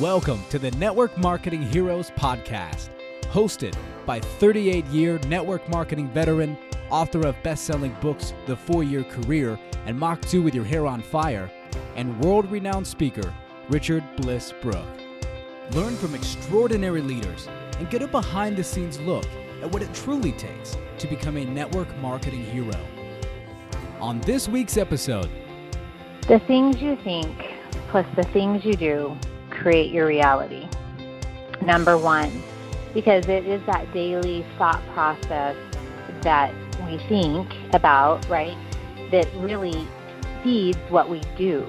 Welcome to the Network Marketing Heroes Podcast, hosted by 38 year network marketing veteran, author of best selling books The Four Year Career and Mach 2 with Your Hair on Fire, and world renowned speaker Richard Bliss Brooke. Learn from extraordinary leaders and get a behind the scenes look at what it truly takes to become a network marketing hero. On this week's episode, the things you think plus the things you do create your reality. Number one, because it is that daily thought process that we think about, right, that really feeds what we do.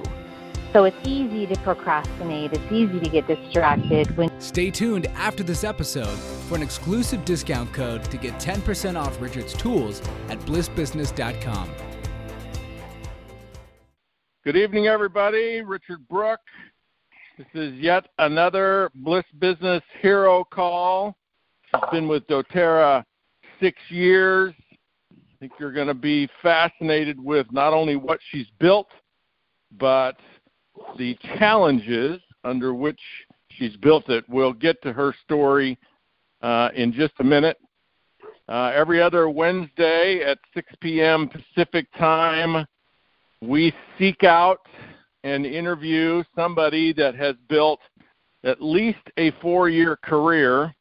So it's easy to procrastinate, it's easy to get distracted when Stay tuned after this episode for an exclusive discount code to get 10% off Richard's tools at blissbusiness.com. Good evening, everybody. Richard Brooke. This is yet another Bliss Business Hero call. I've been with doTERRA six years. I think you're going to be fascinated with not only what she's built, but the challenges under which she's built it. We'll get to her story uh, in just a minute. Uh, every other Wednesday at 6 p.m. Pacific time, we seek out and interview somebody that has built at least a four year career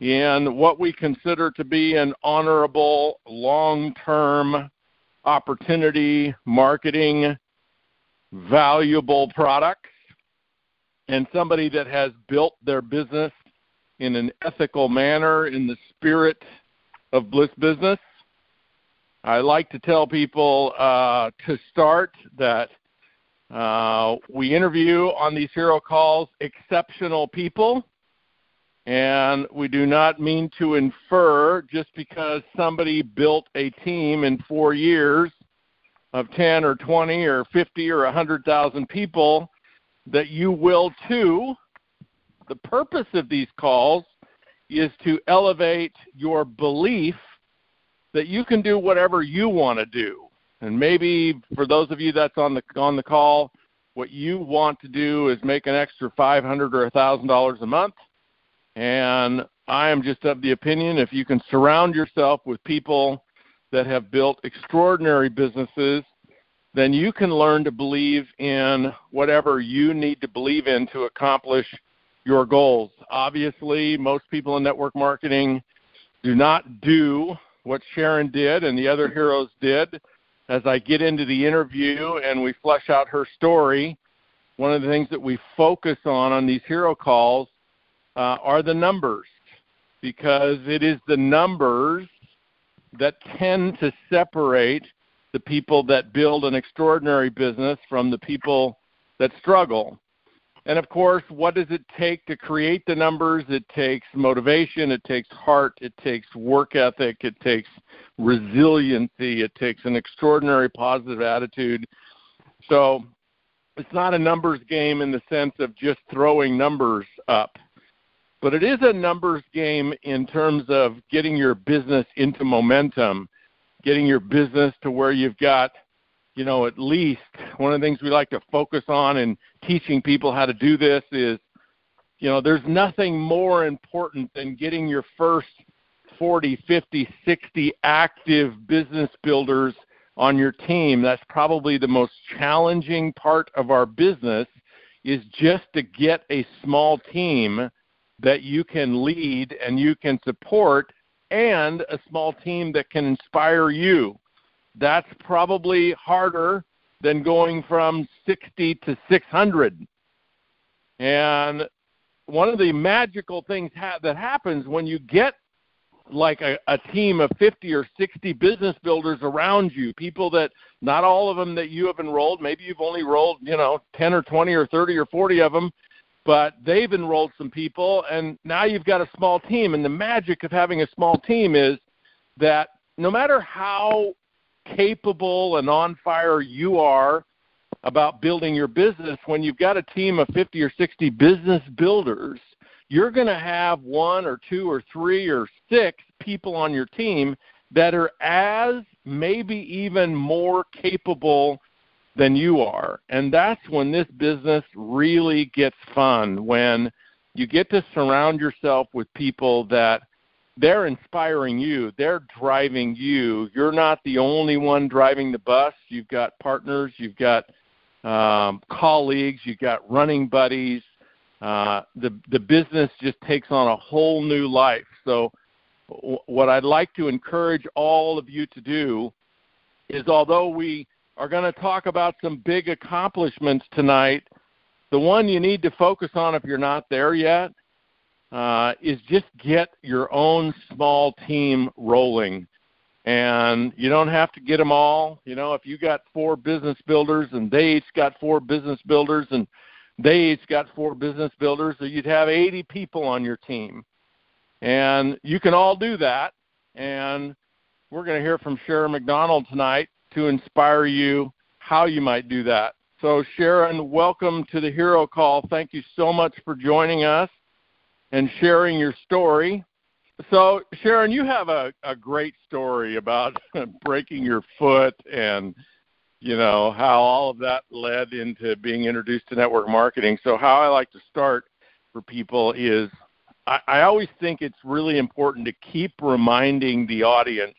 in what we consider to be an honorable long term opportunity marketing valuable products and somebody that has built their business in an ethical manner in the spirit of bliss business. I like to tell people uh, to start that uh, we interview on these hero calls exceptional people, and we do not mean to infer just because somebody built a team in four years of 10 or 20 or 50 or 100,000 people that you will too. The purpose of these calls is to elevate your belief – that you can do whatever you want to do. And maybe for those of you that's on the on the call, what you want to do is make an extra five hundred or a thousand dollars a month. And I am just of the opinion if you can surround yourself with people that have built extraordinary businesses, then you can learn to believe in whatever you need to believe in to accomplish your goals. Obviously, most people in network marketing do not do what Sharon did and the other heroes did as I get into the interview and we flesh out her story. One of the things that we focus on on these hero calls uh, are the numbers because it is the numbers that tend to separate the people that build an extraordinary business from the people that struggle. And of course, what does it take to create the numbers? It takes motivation, it takes heart, it takes work ethic, it takes resiliency, it takes an extraordinary positive attitude. So it's not a numbers game in the sense of just throwing numbers up, but it is a numbers game in terms of getting your business into momentum, getting your business to where you've got you know, at least one of the things we like to focus on in teaching people how to do this is, you know, there's nothing more important than getting your first 40, 50, 60 active business builders on your team. That's probably the most challenging part of our business is just to get a small team that you can lead and you can support and a small team that can inspire you that's probably harder than going from 60 to 600. And one of the magical things ha- that happens when you get like a, a team of 50 or 60 business builders around you, people that not all of them that you have enrolled, maybe you've only enrolled, you know, 10 or 20 or 30 or 40 of them, but they've enrolled some people and now you've got a small team. And the magic of having a small team is that no matter how capable and on fire you are about building your business, when you've got a team of 50 or 60 business builders, you're going to have one or two or three or six people on your team that are as maybe even more capable than you are. And that's when this business really gets fun when you get to surround yourself with people that they're inspiring you, they're driving you. You're not the only one driving the bus. You've got partners, you've got um, colleagues, you've got running buddies. Uh, the the business just takes on a whole new life. So, w- what I'd like to encourage all of you to do is, although we are going to talk about some big accomplishments tonight, the one you need to focus on if you're not there yet uh, is just get your own small team rolling. And you don't have to get them all. You know, if you got four business builders and they each got four business builders and they each got four business builders, so you'd have 80 people on your team. And you can all do that. And we're going to hear from Sharon McDonald tonight to inspire you how you might do that. So, Sharon, welcome to the Hero Call. Thank you so much for joining us and sharing your story. So, Sharon, you have a, a great story about breaking your foot and you know how all of that led into being introduced to network marketing. So, how I like to start for people is I, I always think it's really important to keep reminding the audience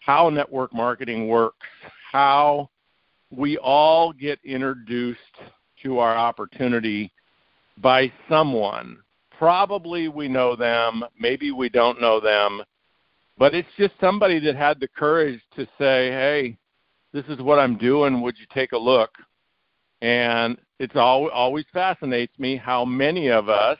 how network marketing works, how we all get introduced to our opportunity by someone. Probably we know them, maybe we don't know them, but it's just somebody that had the courage to say, hey, this is what I'm doing. Would you take a look? And it's al- always fascinates me how many of us,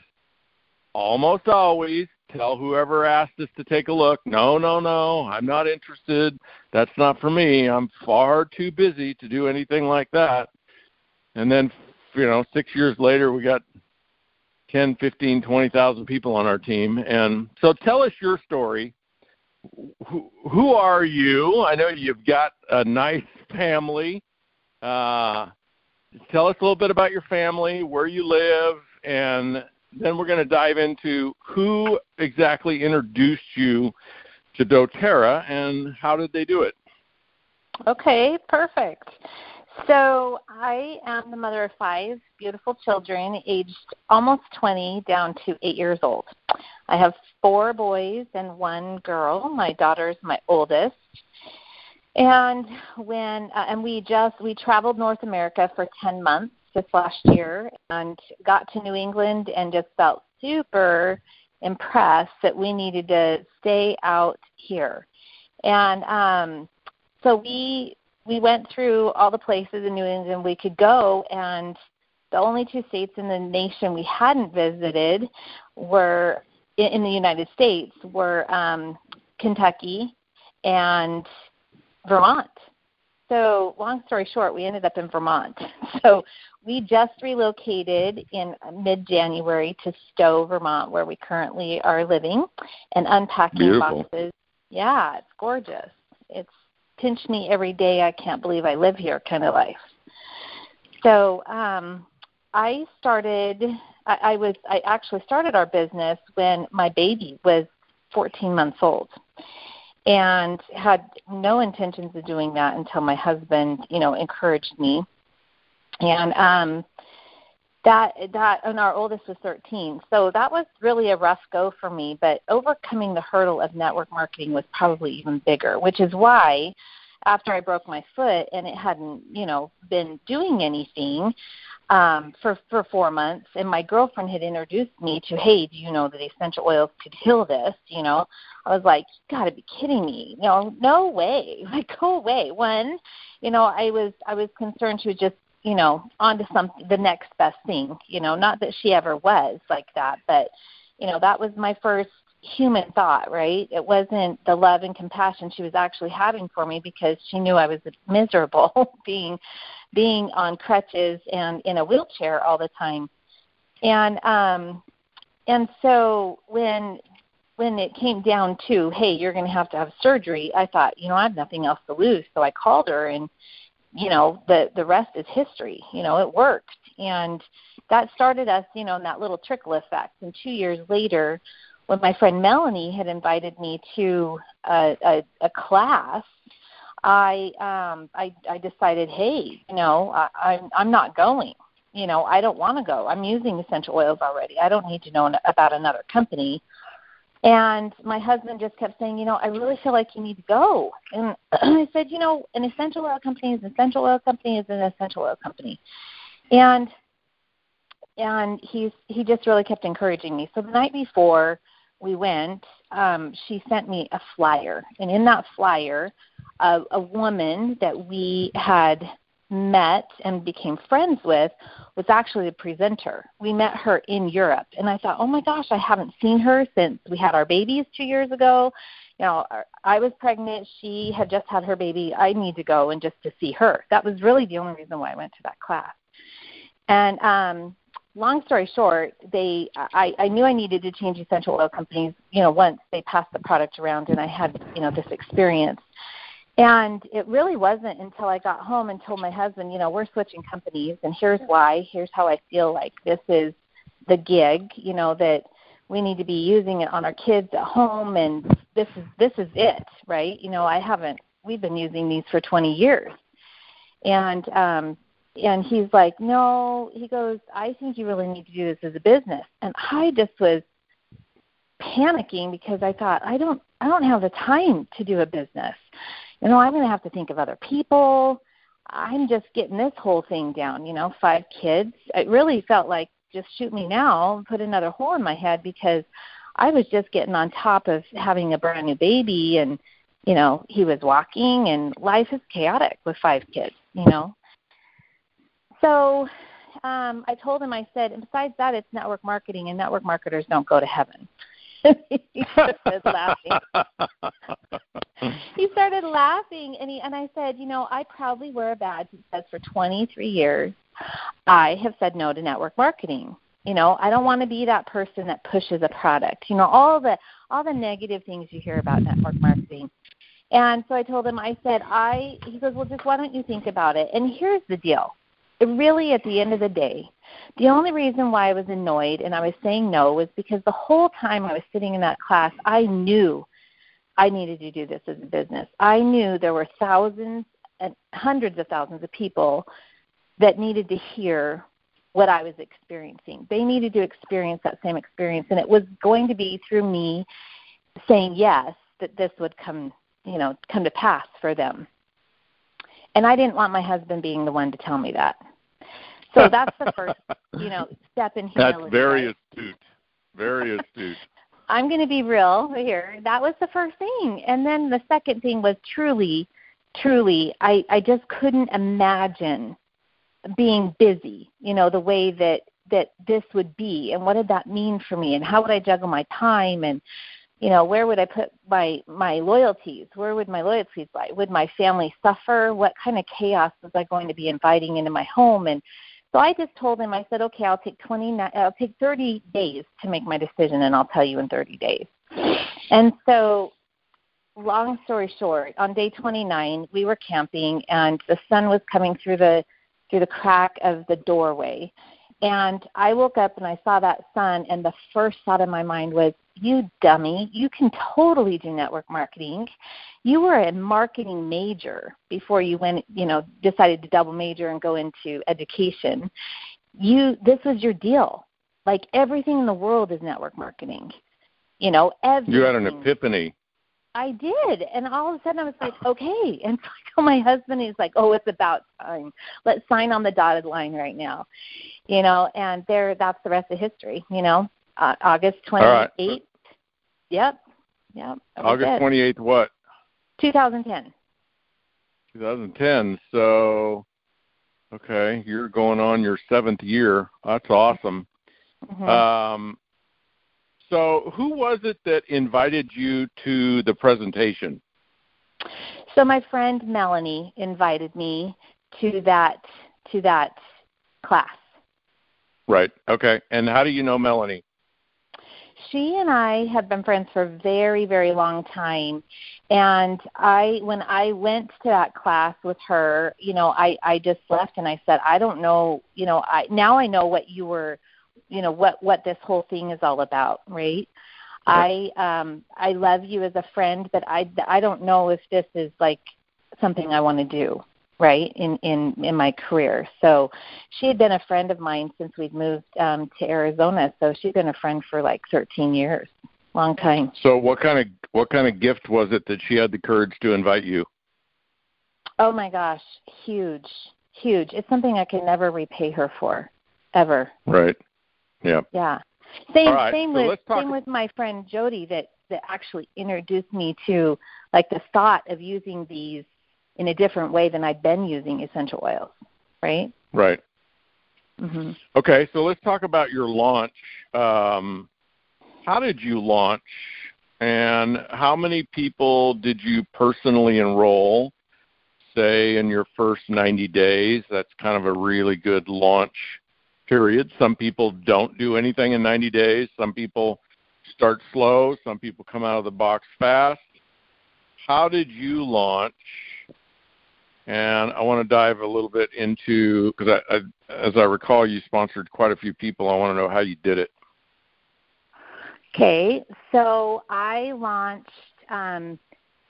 almost always, tell whoever asked us to take a look, no, no, no, I'm not interested. That's not for me. I'm far too busy to do anything like that. And then, you know, six years later, we got 10, 15, 20,000 people on our team. And so tell us your story. Who, who are you? I know you've got a nice family. Uh, tell us a little bit about your family, where you live, and then we're going to dive into who exactly introduced you to doTERRA and how did they do it? Okay, perfect. So I am the mother of five beautiful children, aged almost 20 down to eight years old. I have four boys and one girl. My daughter's my oldest. And when uh, and we just we traveled North America for 10 months this last year and got to New England and just felt super impressed that we needed to stay out here. And um, so we we went through all the places in New England we could go, and the only two states in the nation we hadn't visited were in the United States were um, Kentucky and Vermont. So, long story short, we ended up in Vermont. So, we just relocated in mid January to Stowe, Vermont, where we currently are living and unpacking Beautiful. boxes. Yeah, it's gorgeous. It's pinch me every day, I can't believe I live here kind of life. So, um, I started I, I was I actually started our business when my baby was 14 months old and had no intentions of doing that until my husband, you know, encouraged me. And um that that and our oldest was 13. So that was really a rough go for me, but overcoming the hurdle of network marketing was probably even bigger, which is why after I broke my foot and it hadn't, you know, been doing anything, um, for for four months, and my girlfriend had introduced me to, hey, do you know that essential oils could heal this? You know, I was like, you got to be kidding me! You know, no way! Like, go away. One, you know, I was I was concerned she was just you know onto something the next best thing. You know, not that she ever was like that, but you know that was my first human thought, right? It wasn't the love and compassion she was actually having for me because she knew I was miserable being being on crutches and in a wheelchair all the time. And um and so when when it came down to, hey, you're going to have to have surgery, I thought, you know, I have nothing else to lose. So I called her and you know, the the rest is history. You know, it worked. And that started us, you know, in that little trickle effect. And 2 years later, when my friend Melanie had invited me to a, a, a class I um I I decided, hey, you know, I, I'm I'm not going. You know, I don't want to go. I'm using essential oils already. I don't need to know about another company. And my husband just kept saying, you know, I really feel like you need to go. And I said, you know, an essential oil company is an essential oil company is an essential oil company. And and he's he just really kept encouraging me. So the night before we went, um, she sent me a flyer, and in that flyer, uh, a woman that we had met and became friends with was actually a presenter. We met her in Europe, and I thought, oh my gosh, I haven't seen her since we had our babies two years ago. You know, I was pregnant. She had just had her baby. I need to go and just to see her. That was really the only reason why I went to that class. And um, long story short, they I, I knew I needed to change essential oil companies. You know, once they passed the product around, and I had you know this experience. And it really wasn't until I got home and told my husband, you know, we're switching companies, and here's why. Here's how I feel like this is the gig. You know that we need to be using it on our kids at home, and this is this is it, right? You know, I haven't. We've been using these for 20 years, and um, and he's like, no. He goes, I think you really need to do this as a business. And I just was panicking because I thought I don't I don't have the time to do a business you know, I'm going to have to think of other people. I'm just getting this whole thing down, you know, five kids. It really felt like just shoot me now, put another hole in my head because I was just getting on top of having a brand new baby and, you know, he was walking and life is chaotic with five kids, you know. So um, I told him, I said, and besides that, it's network marketing, and network marketers don't go to heaven. He started laughing. he started laughing, and he and I said, you know, I proudly wear a badge that says for 23 years, I have said no to network marketing. You know, I don't want to be that person that pushes a product. You know, all the all the negative things you hear about network marketing. And so I told him, I said, I. He goes, well, just why don't you think about it? And here's the deal. It really, at the end of the day, the only reason why I was annoyed and I was saying no was because the whole time I was sitting in that class, I knew I needed to do this as a business. I knew there were thousands and hundreds of thousands of people that needed to hear what I was experiencing. They needed to experience that same experience, and it was going to be through me saying yes that this would come, you know, come to pass for them. And I didn't want my husband being the one to tell me that. So that's the first, you know, step in humility. That's very right? astute. Very astute. I'm going to be real here. That was the first thing, and then the second thing was truly, truly, I I just couldn't imagine being busy. You know, the way that that this would be, and what did that mean for me, and how would I juggle my time, and you know, where would I put my my loyalties? Where would my loyalties lie? Would my family suffer? What kind of chaos was I going to be inviting into my home? And so I just told him, I said, okay, I'll take 20, uh, I'll take 30 days to make my decision, and I'll tell you in 30 days. And so, long story short, on day 29, we were camping, and the sun was coming through the through the crack of the doorway. And I woke up and I saw that sun, and the first thought in my mind was, you dummy, you can totally do network marketing. You were a marketing major before you went, you know, decided to double major and go into education. You this was your deal. Like everything in the world is network marketing. You know, everything. You had an epiphany. I did, and all of a sudden I was like, okay. And so I my husband, he's like, oh, it's about time. Let's sign on the dotted line right now, you know. And there, that's the rest of history. You know, uh, August twenty eighth, Yep. Yep. August twenty eighth. What? Two thousand ten. Two thousand ten. So, okay, you're going on your seventh year. That's awesome. Mm-hmm. Um, so, who was it that invited you to the presentation? So, my friend Melanie invited me to that to that class. Right. Okay. And how do you know Melanie? she and I have been friends for a very, very long time. And I, when I went to that class with her, you know, I, I just left and I said, I don't know, you know, I now I know what you were, you know, what what this whole thing is all about, right? I um I love you as a friend, but I I don't know if this is like something I want to do right in in in my career. So she had been a friend of mine since we'd moved um to Arizona. So she'd been a friend for like 13 years. Long time. So what kind of what kind of gift was it that she had the courage to invite you? Oh my gosh, huge. Huge. It's something I can never repay her for ever. Right. Yeah. Yeah. Same right, same so with same with my friend Jody that that actually introduced me to like the thought of using these in a different way than I'd been using essential oils, right? Right. Mhm. Okay, so let's talk about your launch. Um, how did you launch, and how many people did you personally enroll? Say in your first 90 days. That's kind of a really good launch period. Some people don't do anything in 90 days. Some people start slow. Some people come out of the box fast. How did you launch? And I want to dive a little bit into because I, I, as I recall, you sponsored quite a few people. I want to know how you did it. Okay, so I launched um,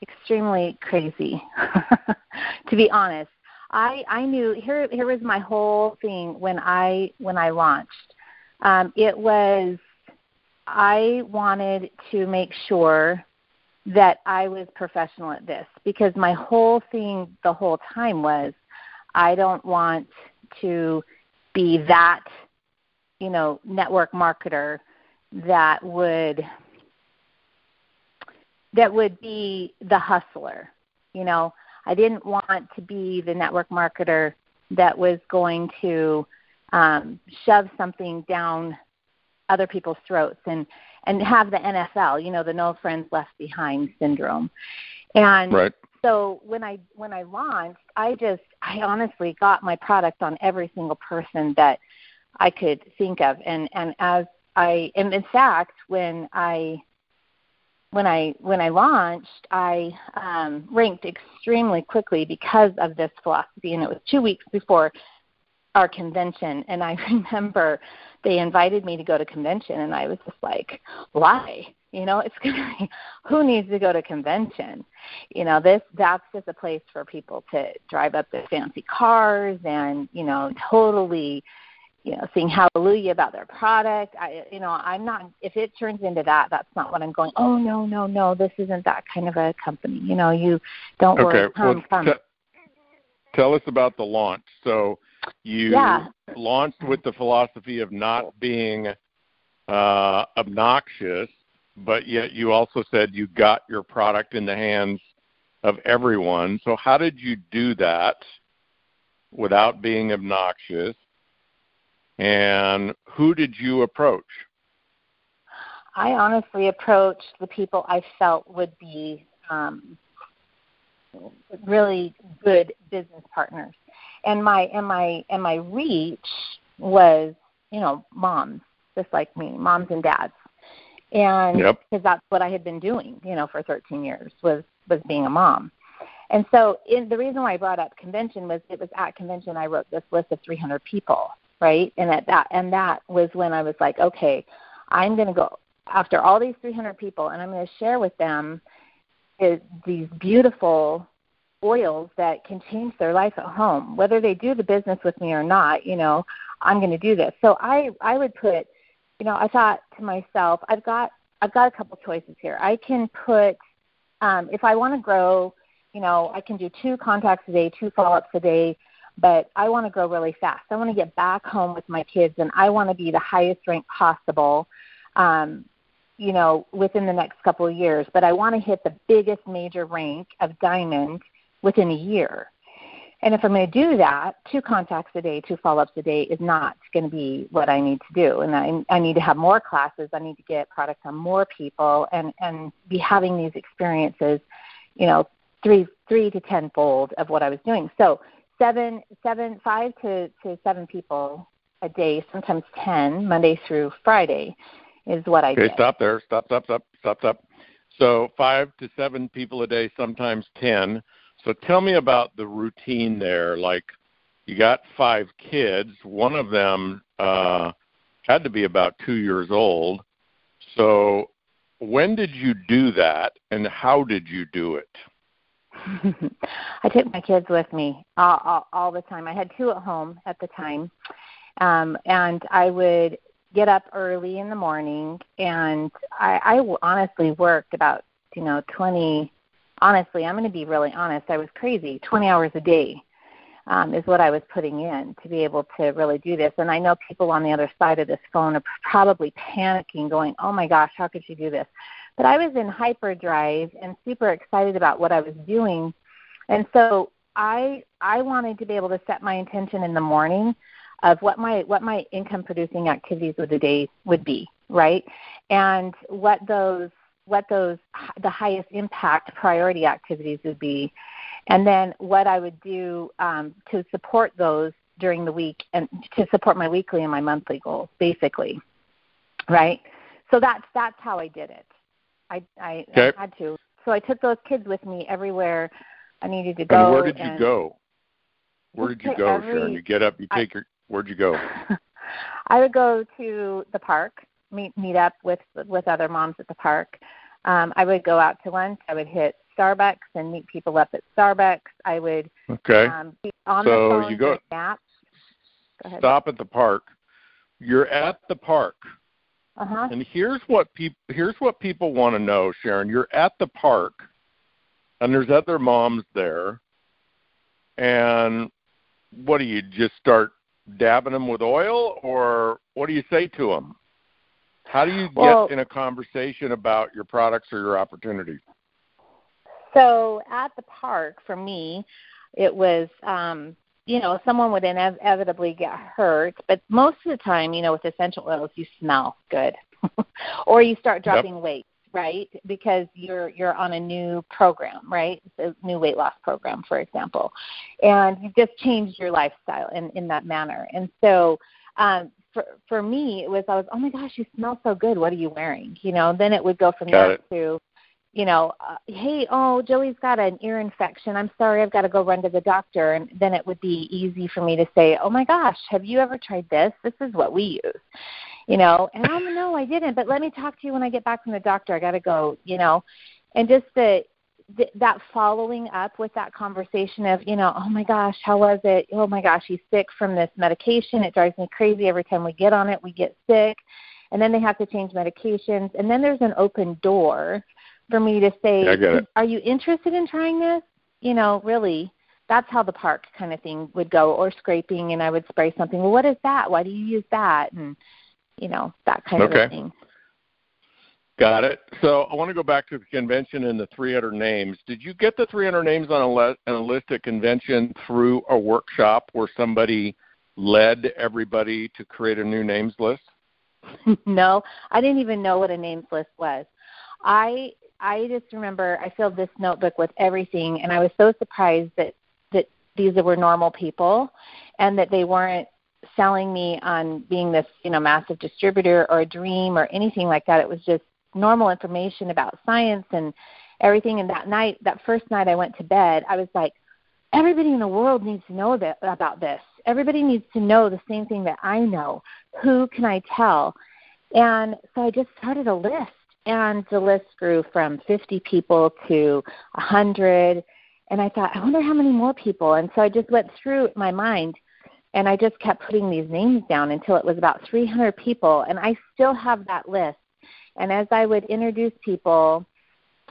extremely crazy, to be honest. I I knew here here was my whole thing when I when I launched. Um, it was I wanted to make sure that I was professional at this because my whole thing the whole time was I don't want to be that you know network marketer that would that would be the hustler. You know, I didn't want to be the network marketer that was going to um, shove something down other people's throats and and have the NFL, you know, the no friends left behind syndrome. And Right. so when I when I launched, I just I honestly got my product on every single person that I could think of. And and as I and in fact when I when I when I launched, I um, ranked extremely quickly because of this philosophy, and it was two weeks before our convention. And I remember they invited me to go to convention, and I was just like, "Why? You know, it's gonna be who needs to go to convention? You know, this that's just a place for people to drive up their fancy cars and you know totally." You know, sing hallelujah about their product. I, you know, I'm not. If it turns into that, that's not what I'm going. Oh no, no, no, this isn't that kind of a company. You know, you don't worry. Okay. Come, Well, come. te- tell us about the launch. So you Yeah. launched with the philosophy of not being uh, obnoxious, but yet you also said you got your product in the hands of everyone. So how did you do that without being obnoxious? And who did you approach? I honestly approached the people I felt would be um, really good business partners, and my and my and my reach was you know moms just like me, moms and dads, and Yep. because that's what I had been doing you know for 13 years was was being a mom. And so, in, the reason why I brought up convention was it was at convention I wrote this list of 300 people, right? And at that, and that was when I was like, okay, I'm going to go after all these 300 people, and I'm going to share with them is these beautiful oils that can change their life at home, whether they do the business with me or not. You know, I'm going to do this. So I I would put, you know, I thought to myself, I've got I've got a couple choices here. I can put um, if I want to grow, you know, I can do two contacts a day, two follow-ups a day, but I want to grow really fast. I want to get back home with my kids, and I want to be the highest rank possible, um, you know, within the next couple of years. But I want to hit the biggest major rank of diamond within a year. And if I'm going to do that, two contacts a day, two follow-ups a day is not going to be what I need to do. And I, I need to have more classes. I need to get products on more people and, and be having these experiences, you know, three three to tenfold of what I was doing. So seven seven five to, to seven people a day, sometimes ten, Monday through Friday, is what I Okay, did. stop there. Stop, stop, stop, stop, stop. So five to seven people a day, sometimes ten. So tell me about the routine there. Like you got five kids. One of them uh, had to be about two years old. So when did you do that, and how did you do it? I took my kids with me all, all, all the time. I had two at home at the time, um, and I would get up early in the morning, and I, I honestly worked about you know twenty. Honestly, I'm going to be really honest. I was crazy, 20 hours a day um, is what I was putting in to be able to really do this. And I know people on the other side of this phone are probably panicking, going, "Oh my gosh, how could you do this?" But I was in hyperdrive and super excited about what I was doing, and so I I wanted to be able to set my intention in the morning of what my what my income producing activities of the day would be, right? And what those what those the highest impact priority activities would be and then what I would do um, to support those during the week and to support my weekly and my monthly goals, basically, right? So that's that's how I did it. I I, okay. I had to. So I took those kids with me everywhere I needed to go. And where did you go? Where did you go, every, Sharon? You get up, you take I, your. Where'd you go? I would go to the park, meet meet up with with other moms at the park. Um, I would go out to lunch. I would hit Starbucks and meet people up at Starbucks. I would okay. um, be on so the phone you go. Go ahead. Stop at the park. You're at the park. Uh-huh. And here's what people here's what people want to know, Sharon. You're at the park, and there's other moms there. And what do you just start dabbing them with oil, or what do you say to them? How do you well, get in a conversation about your products or your opportunities? So at the park, for me, it was, um, you know, someone would inevitably get hurt, but most of the time, you know, with essential oils, you smell good, or you start dropping yep. weight, right? Because you're you're on a new program, right? It's a new weight loss program, for example, and you've just changed your lifestyle in in that manner, and so. Um, for for me, it was I was oh my gosh, you smell so good. What are you wearing? You know. Then it would go from Got there it. to you know, uh, hey, oh, Joey's got an ear infection. I'm sorry, I've got to go run to the doctor. And then it would be easy for me to say, oh my gosh, have you ever tried this? This is what we use, you know. And oh no, I didn't. But let me talk to you when I get back from the doctor. I got to go, you know. And just the that following up with that conversation of, you know, oh my gosh, how was it? Oh my gosh, he's sick from this medication. It drives me crazy every time we get on it. We get sick, and then they have to change medications, and then there's an open door for me to say, yeah, "Are you interested in trying this?" You know, really, that's how the park kind of thing would go, or scraping, and I would spray something. Well, what is that? Why do you use that? And you know, that kind okay. of thing. Got it. So I want to go back to the convention and the 300 names. Did you get the 300 names on a, le- on a list at convention through a workshop where somebody led everybody to create a new names list? no, I didn't even know what a names list was. I I just remember I filled this notebook with everything, and I was so surprised that that these were normal people, and that they weren't selling me on being this you know massive distributor or a dream or anything like that. It was just normal information about science and everything. And that night, that first night I went to bed, I was like, everybody in the world needs to know that, about this. Everybody needs to know the same thing that I know. Who can I tell? And so I just started a list and the list grew from 50 people to 100 and i thought i wonder how many more people. And so i just went through my mind and i just kept putting these names down until it was about 300 people. And i still have that list. And as i would introduce people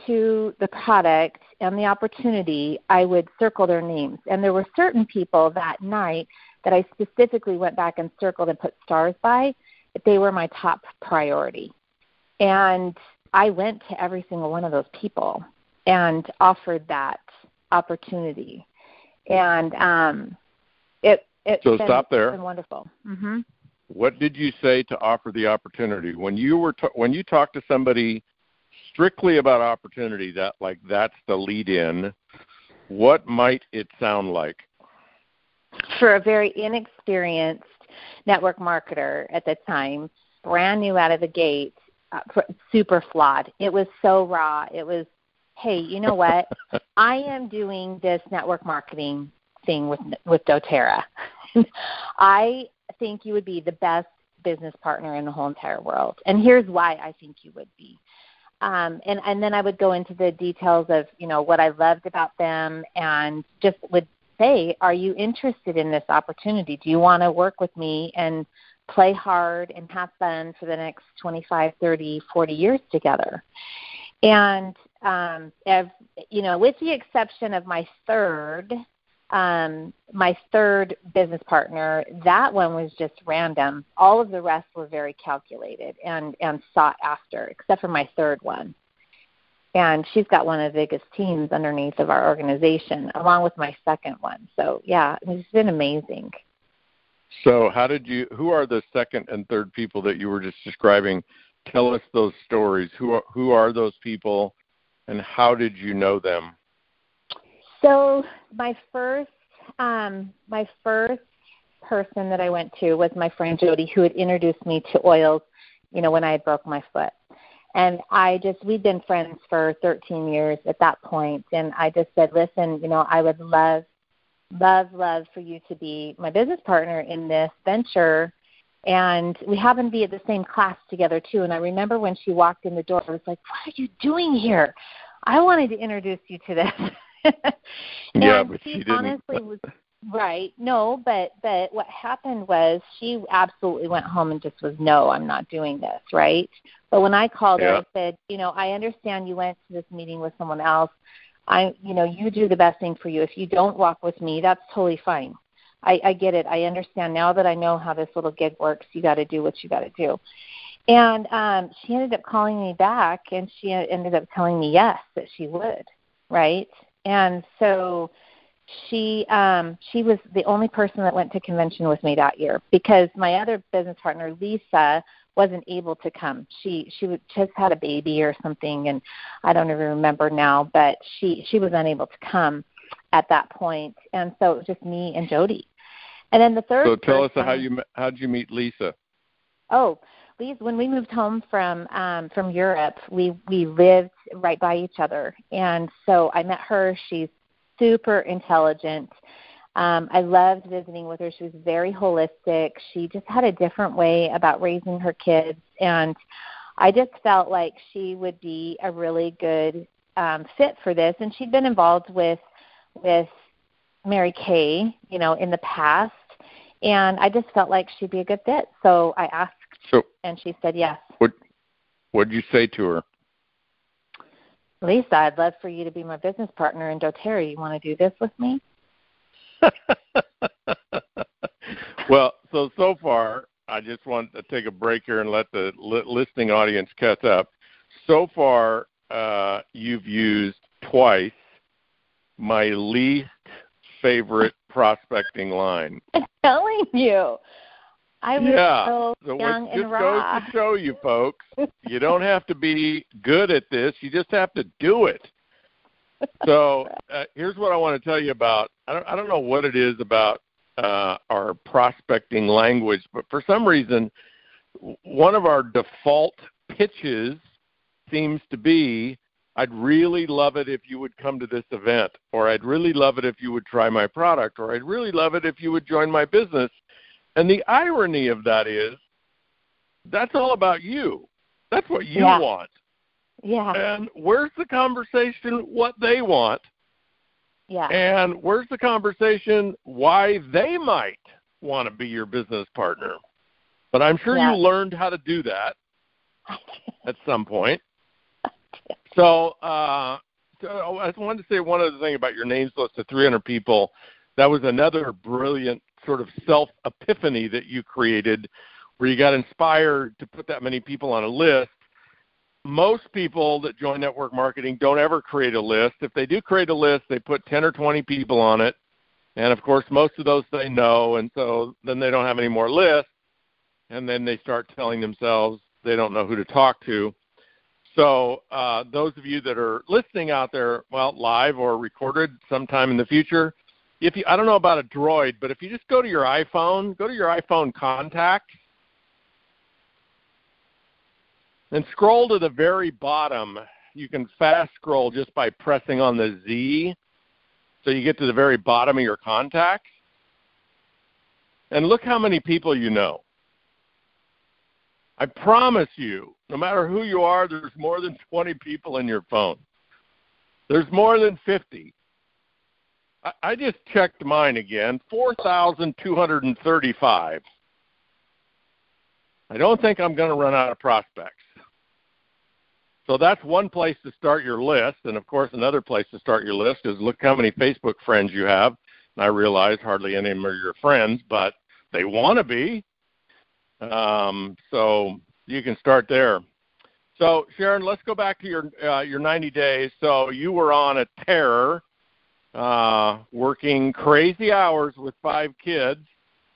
to the product and the opportunity i would circle their names. And there were certain people that night that i specifically went back and circled and put stars by they were my top priority and I went to every single one of those people and offered that opportunity. And um, it it so been, stop there. been wonderful. Mm-hmm. What did you say to offer the opportunity when you were t- when you talked to somebody strictly about opportunity? That like that's the lead in. What might it sound like? For a very inexperienced network marketer at the time, brand new out of the gate, uh, super flawed. It was so raw. It was, hey, you know what? I am doing this network marketing thing with with DoTerra. I think you would be the best business partner in the whole entire world. And here's why I think you would be. um, and and then I would go into the details of you know what I loved about them, and just would say, "Are you interested in this opportunity? Do you want to work with me and play hard and have fun for the next 25, 30, 40 years together?" And um, if, you know, with the exception of my third um, my third business partner, that one was just random. All of the rest were very calculated and, and sought after, except for my third one. And she's got one of the biggest teams underneath of our organization, along with my second one. So yeah, it's been amazing. So how did you? Who are the second and third people that you were just describing? Tell us those stories. Who are, who are those people, and how did you know them? So my first um, my first person that I went to was my friend Jody, who had introduced me to oils, you know, when I had broke my foot. And I just we'd been friends for 13 years at that point, and I just said, listen, you know, I would love, love, love for you to be my business partner in this venture. And we happen to be at the same class together too. And I remember when she walked in the door, I was like, "What are you doing here? I wanted to introduce you to this." yeah, but she, she didn't. honestly was right. No, but but what happened was she absolutely went home and just was no, I'm not doing this, right? But when I called yeah. her, I said, you know, I understand you went to this meeting with someone else. I, you know, you do the best thing for you. If you don't walk with me, that's totally fine. I, I get it. I understand now that I know how this little gig works. You got to do what you got to do. And um, she ended up calling me back, and she ended up telling me yes that she would, right? and so she um she was the only person that went to convention with me that year because my other business partner Lisa wasn't able to come. She she just had a baby or something and I don't even remember now, but she she was unable to come at that. And so it was just me and Jody. And then the third So tell person, us how you how did you meet Lisa? Oh, Lisa, when we moved home from um from Europe, we we lived right by each other. And so I met her. She's super intelligent. Um, I loved visiting with her. She was very holistic. She just had a different way about raising her kids. And I just felt like she would be a really good um, fit for this. And she'd been involved with with Mary Kay, you know, in the past. And I just felt like she'd be a good fit. So I asked, so, and she said yes. What What did you say to her? Lisa, I'd love for you to be my business partner in doTERRA. You want to do this with me? well, so so far, I just want to take a break here and let the li- listening audience catch up. So far, uh, you've used twice my least favorite prospecting line. I'm telling you. I was yeah. so, so young and just raw. goes to show you, folks, you don't have to be good at this. You just have to do it. So uh, here's what I want to tell you about. I don't, I don't know what it is about uh, our prospecting language, but for some reason, one of our default pitches seems to be I'd really love it if you would come to this event, or I'd really love it if you would try my product, or I'd really love it if you would join my business. And the irony of that is that's all about you. That's what you Yeah. want. Yeah. And where's the conversation what they want? Yeah. And where's the conversation why they might want to be your business partner? But I'm sure Yeah. you learned how to do that at some point. So, uh, so I wanted to say one other thing about your names list of 300 people. That was another brilliant sort of self epiphany that you created where you got inspired to put that many people on a list. Most people that join network marketing don't ever create a list. If they do create a list, they put 10 or 20 people on it. And of course, most of those they know, and so then they don't have any more lists. And then they start telling themselves they don't know who to talk to. So, uh, those of you that are listening out there, well, live or recorded sometime in the future, if you, I don't know about a Droid, but if you just go to your iPhone, go to your iPhone contacts, and scroll to the very bottom. You can fast scroll just by pressing on the Z, so you get to the very bottom of your contacts. And look how many people you know. I promise you, no matter who you are, there's more than 20 people in your phone. There's more than 50. I, I just checked mine again 4,235. I don't think I'm going to run out of prospects. So that's one place to start your list. And of course, another place to start your list is look how many Facebook friends you have. And I realize hardly any of them are your friends, but they want to be. Um, so you can start there. So Sharon, let's go back to your uh, your 90 days. So you were on a terror, uh, working crazy hours with five kids.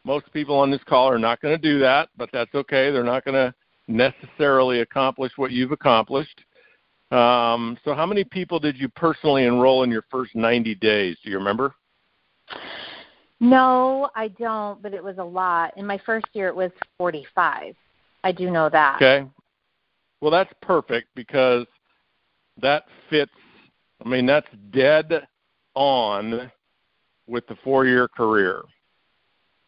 Most people on this call are not going to do that, but that's okay. They're not going to necessarily accomplish what you've accomplished. Um, so, how many people did you personally enroll in your first 90 days? Do you remember? No, I don't, but it was a lot. In my first year, it was 45. I do know that. Okay. Well, that's perfect because that fits. I mean, that's dead on with the four year career.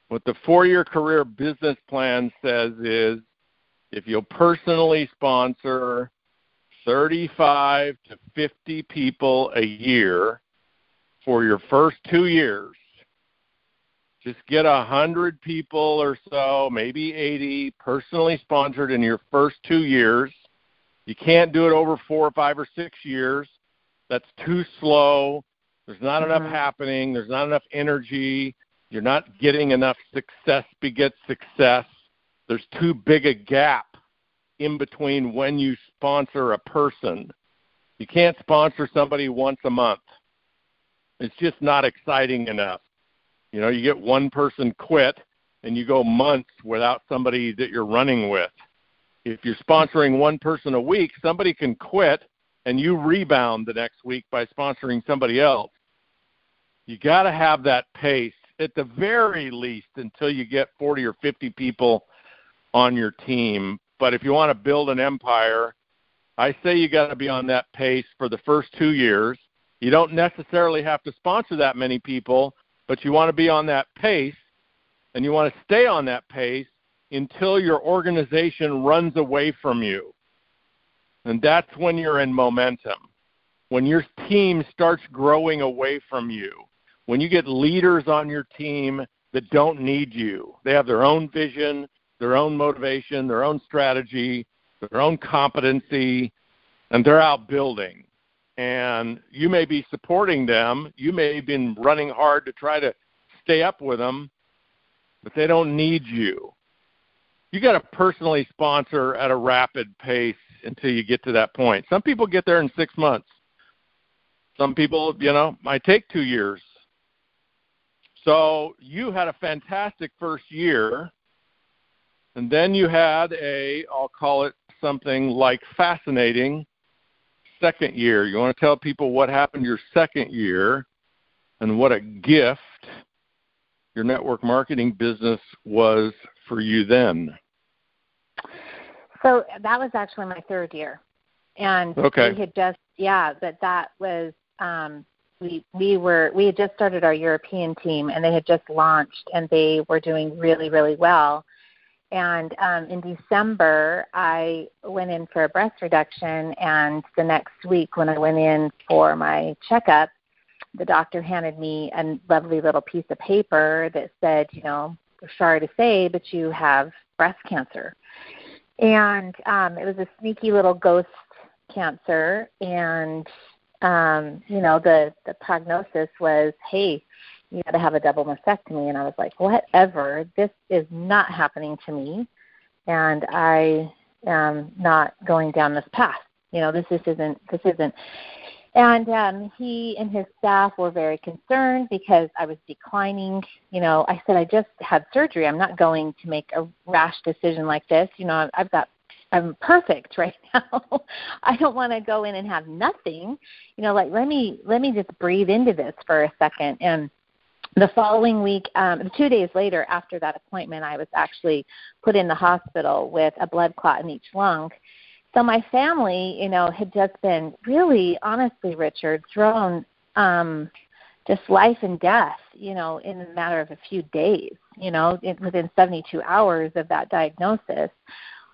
What the four year career business plan says is if you'll personally sponsor 35 to 50 people a year for your first two years, just get a hundred people or so, maybe 80, personally sponsored in your first two years. You can't do it over four or five or six years. That's too slow. There's not mm-hmm. enough happening. There's not enough energy. You're not getting enough success begets success. There's too big a gap in between when you sponsor a person. You can't sponsor somebody once a month. It's just not exciting enough. You know, you get one person quit and you go months without somebody that you're running with. If you're sponsoring one person a week, somebody can quit and you rebound the next week by sponsoring somebody else. You got to have that pace at the very least until you get 40 or 50 people on your team. But if you want to build an empire, I say you got to be on that pace for the first two years. You don't necessarily have to sponsor that many people, but you want to be on that pace and you want to stay on that pace until your organization runs away from you. And that's when you're in momentum. When your team starts growing away from you, when you get leaders on your team that don't need you, they have their own vision, their own motivation, their own strategy, their own competency, and they're out building and you may be supporting them. You may have been running hard to try to stay up with them, but they don't need you. You got to personally sponsor at a rapid pace until you get to that point. Some people get there in six months. Some people, you know, might take two years. So you had a fantastic first year, and then you had a, I'll call it something like fascinating second year. You want to tell people what happened your second year and what a gift your network marketing business was for you then. So that was actually my third year. And okay. we had just yeah, but that was um we we were we had just started our European team and they had just launched and they were doing really, really well. And um, in December, I went in for a breast reduction, and the next week, when I went in for my checkup, the doctor handed me a lovely little piece of paper that said, you know, sorry to say, but you have breast cancer. And um, it was a sneaky little ghost cancer, and um, you know, the the prognosis was, hey, you got to have a double mastectomy. And I was like, whatever, this is not happening to me. And I am not going down this path. You know, this, this isn't, this isn't. And um, he and his staff were very concerned because I was declining. You know, I said, I just had surgery. I'm not going to make a rash decision like this. You know, I've got I'm perfect right now. I don't want to go in and have nothing. You know, like let me let me just breathe into this for a second. And the following week, um, two days later after that appointment, I was actually put in the hospital with a blood clot in each lung. So my family, you know, had just been really, honestly, Richard, thrown um, just life and death, you know, in a matter of a few days, you know, in, within 72 hours of that diagnosis.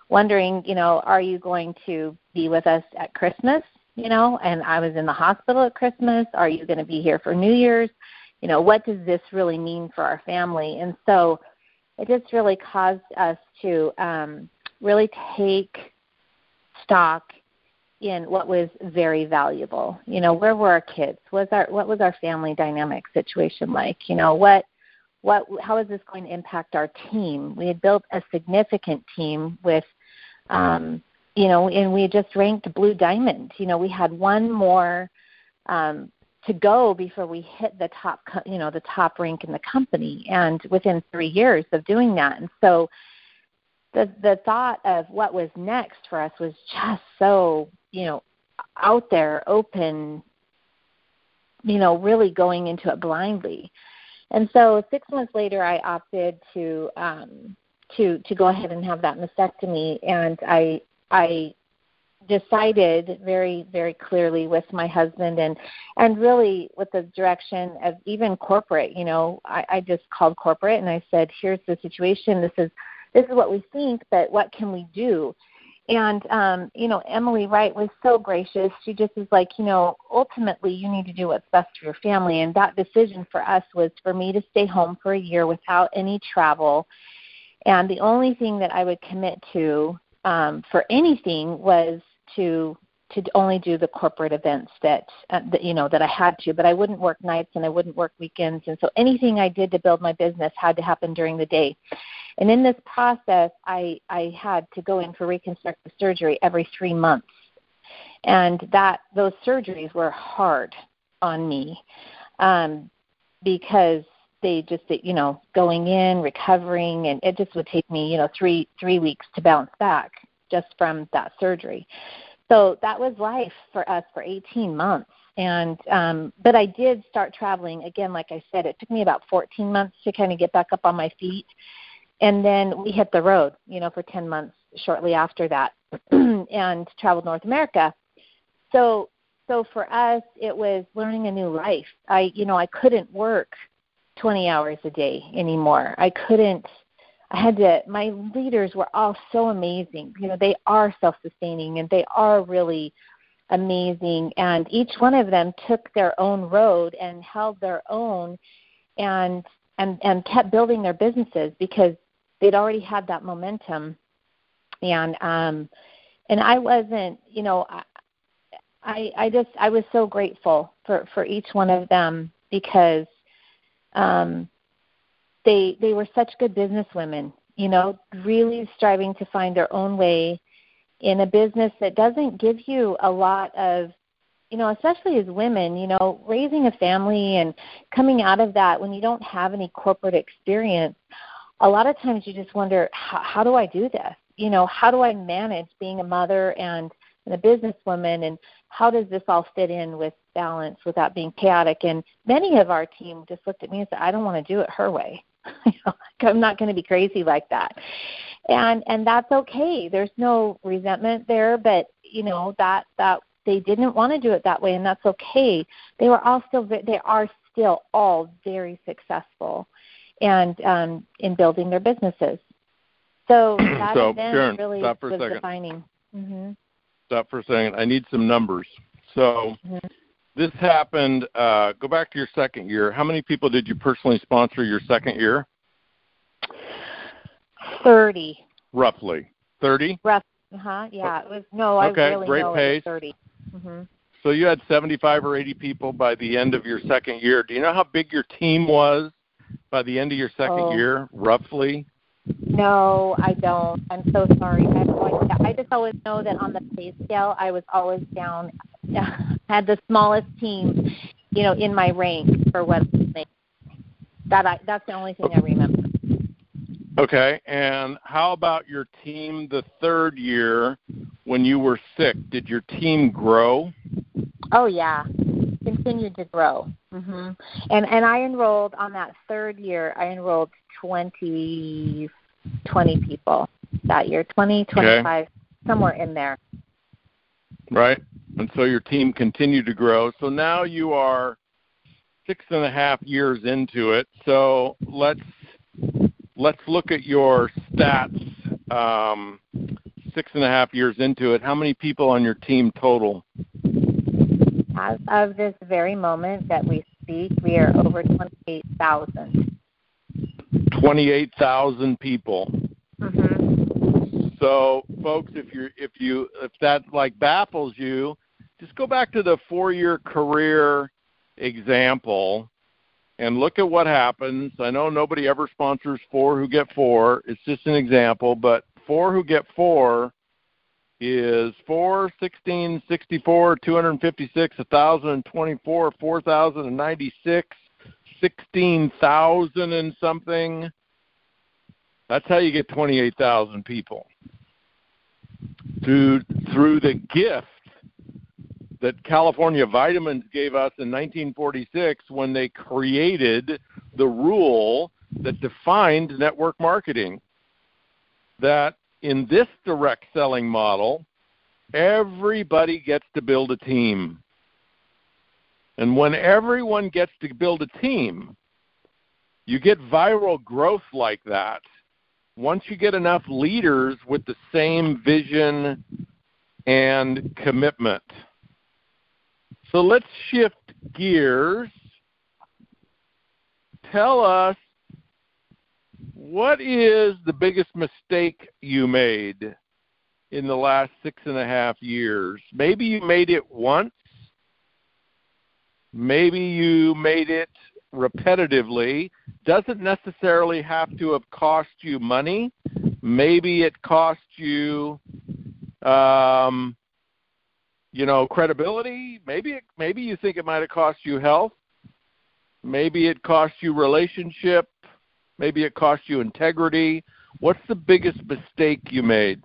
wondering, you know, are you going to be with us at Christmas? You know, and I was in the hospital at Christmas. Are you going to be here for New Year's? You know, what does this really mean for our family? And so it just really caused us to um, really take stock in what was very valuable. You know, where were our kids? Was our what was our family dynamic situation like? You know, what what how is this going to impact our team? We had built a significant team with um, you know, and we just ranked blue diamond. You know, we had one more um, to go before we hit the top, you know, the top rank in the company, and within three years of doing that, and so the the thought of what was next for us was just so you know out there open you know really going into it blindly. And so six months later i opted to um to to go ahead and have that mastectomy. And i i decided very very clearly with my husband and and really with the direction of even corporate you know i i just called corporate and i said here's the situation this is this is what we think, but what can we do? And um, you know, Emily Wright was so gracious. She just is like, you know, ultimately you need to do what's best for your family. And that decision for us was for me to stay home for a year without any travel. And the only thing that I would commit to um, for anything was to to only do the corporate events that, uh, that you know that I had to, but I wouldn't work nights and I wouldn't work weekends, and so anything I did to build my business had to happen during the day. And in this process, I, I had to go in for reconstructive surgery every three months. And that those surgeries were hard on me um, because they just you know going in recovering and it just would take me you know three three weeks to bounce back just from that surgery so that was life for us for 18 months and um but i did start traveling again like i said it took me about 14 months to kind of get back up on my feet and then we hit the road, you know, for 10 months shortly after that and traveled North America. So so for us it was learning a new life. I you know, I couldn't work 20 hours a day anymore. I couldn't I had to my leaders were all so amazing. You know, they are self-sustaining and they are really amazing and each one of them took their own road and held their own and and and kept building their businesses because they'd already had that momentum and um and I wasn't you know I I just I was so grateful for for each one of them because um they they were such good business women you know really striving to find their own way in a business that doesn't give you a lot of you know especially as women you know raising a family and coming out of that when you don't have any corporate experience a lot of times you just wonder how, how do I do this? You know, how do I manage being a mother and, and a businesswoman, and how does this all fit in with balance without being chaotic? And many of our team just looked at me and said, I don't want to do it her way. You know, I'm not going to be crazy like that. And and that's okay. There's no resentment there, but you know that that they didn't want to do it that way, and that's okay. They were all still they are still all very successful and um, in building their businesses. So that so, event Sharon, really stop for was a second. defining. Mm-hmm. Stop for a second. I need some numbers. So Mm-hmm. This happened. Uh, go back to your second year. How many people did you personally sponsor your second year? Thirty. Roughly thirty. Rough. Huh? Yeah. It was no. Okay, I really great know pace. it was 30 Mm-hmm. So you had 75 or 80 people by the end of your second year. Do you know how big your team was by the end of your second Oh. year, roughly? No, I don't. I'm so sorry. I no. I just always know that on the pay scale, I was always down. Had the smallest team, you know, in my rank for what. That I. That's the only thing I remember. Okay. And how about your team the third year when you were sick? Did your team grow? Oh yeah, continued to grow. hmm And and I enrolled on that third year. I enrolled 20, 20 people that year. Twenty, twenty-five, somewhere in there. right? And so your team continued to grow. So now you are six and a half years into it. So let's let's look at your stats. Um, six and a half years into it, how many people on your team total? As of this very moment that we speak, we are over 28,000. 28,000 people. Mm-hmm. So, folks, if you if you if that like baffles you, just go back to the four-year career example and look at what happens. I know nobody ever sponsors four who get four. It's just an example, but four who get four is 4, 16, 64, 256, 1,024, 4,096, 16,000 and something. That's how you get 28,000 people. Through, through the gift that California Vitamins gave us in 1946 when they created the rule that defined network marketing. That in this direct selling model, everybody gets to build a team. And when everyone gets to build a team, you get viral growth like that. Once you get enough leaders with the same vision and commitment. So let's shift gears. Tell us what is the biggest mistake you made in the last six and a half years? Maybe you made it once. Maybe you made it repetitively. Doesn't necessarily have to have cost you money. Maybe it cost you um, you know, credibility. Maybe it, maybe you think it might have cost you health. Maybe it cost you relationship. Maybe it cost you integrity. What's the biggest mistake you made?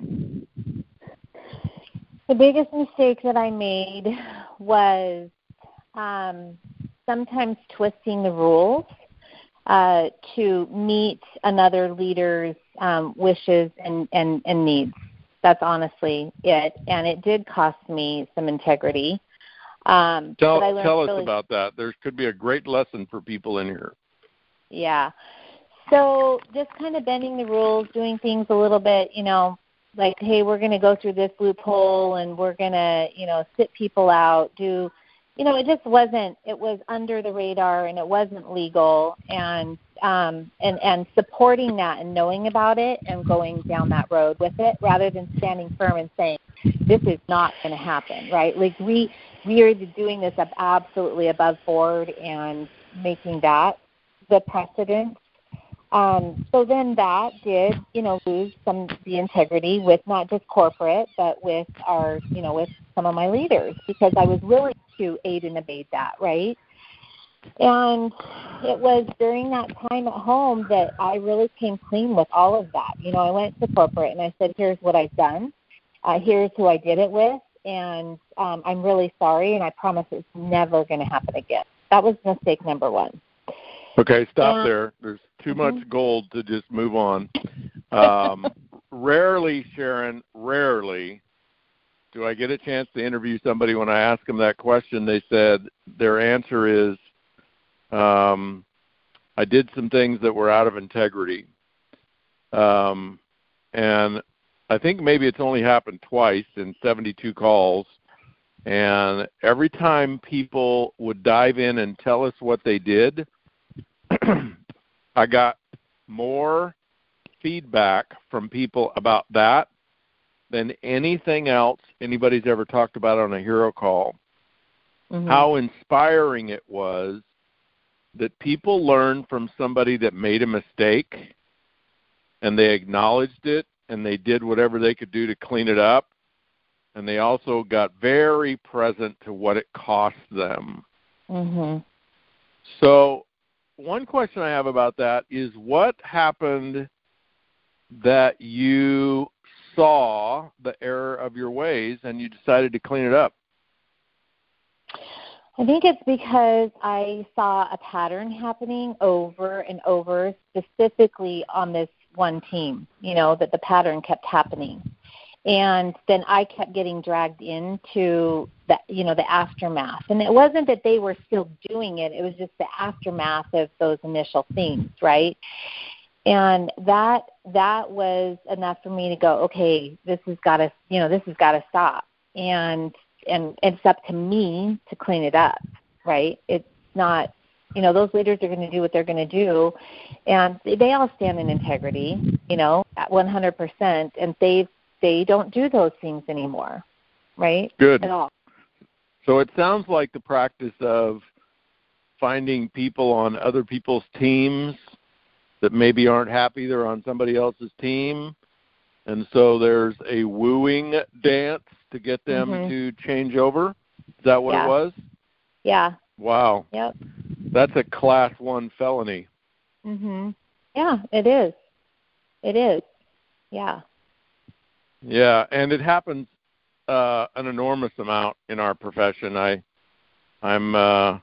The biggest mistake that I made was um, sometimes twisting the rules uh, to meet another leader's um, wishes and, and, and needs. That's honestly it, and it did cost me some integrity. Um, tell tell us really, about that. There could be a great lesson for people in here. Yeah. So just kind of bending the rules, doing things a little bit, you know, like hey, we're going to go through this loophole and we're going to, you know, sit people out, do you know, it just wasn't it was under the radar and it wasn't legal and um, and and supporting that and knowing about it and going down that road with it rather than standing firm and saying this is not going to happen, right? Like we we are doing this absolutely above board and making that the precedent. Um, so then that did, you know, lose some the integrity with not just corporate, but with our, you know, with some of my leaders because I was willing to aid and abate that, right? And it was during that time at home that I really came clean with all of that. You know, I went to corporate and I said, here's what I've done, uh, here's who I did it with, and um, I'm really sorry, and I promise it's never going to happen again. That was mistake number one. Okay, stop there. There's too mm-hmm. much gold to just move on. Um, rarely, Sharon, rarely do I get a chance to interview somebody when I ask them that question. They said their answer is um, I did some things that were out of integrity. Um, and I think maybe it's only happened twice in 72 calls. And every time people would dive in and tell us what they did, I got more feedback from people about that than anything else anybody's ever talked about on a hero call. Mm-hmm. How inspiring it was that people learned from somebody that made a mistake and they acknowledged it and they did whatever they could do to clean it up and they also got very present to what it cost them. Mhm. So, one question I have about that is what happened that you saw the error of your ways and you decided to clean it up? I think it's because I saw a pattern happening over and over, specifically on this one team, you know, that the pattern kept happening. And then I kept getting dragged into the, you know, the aftermath. And it wasn't that they were still doing it, it was just the aftermath of those initial things, right? and that that was enough for me to go okay this has got to you know this has got to stop. And and it's up to me to clean it up right? It's not you know those leaders are going to do what they're going to do. And they all stand in integrity you know at 100% and they they don't do those things anymore right? Good. At all. So it sounds like the practice of finding people on other people's teams that maybe aren't happy they're on somebody else's team and so there's a wooing dance to get them mm-hmm. to change over? Is that what yeah. it was? Yeah. Wow. Yep. That's a class 1 felony. Mhm yeah it is. It is. Yeah yeah and it happens uh an enormous amount in our profession. I i'm uh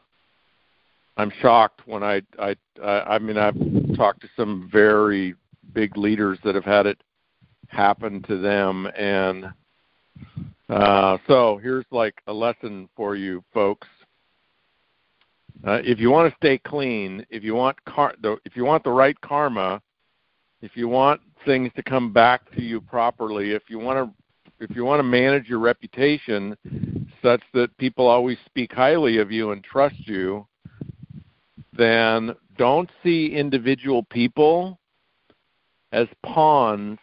I'm shocked when I I I mean I've talked to some very big leaders that have had it happen to them and uh so here's like a lesson for you folks. Uh, if you want to stay clean if you want car if you want the right karma if you want things to come back to you properly if you want to if you want to manage your reputation such that people always speak highly of you and trust you then don't see individual people as pawns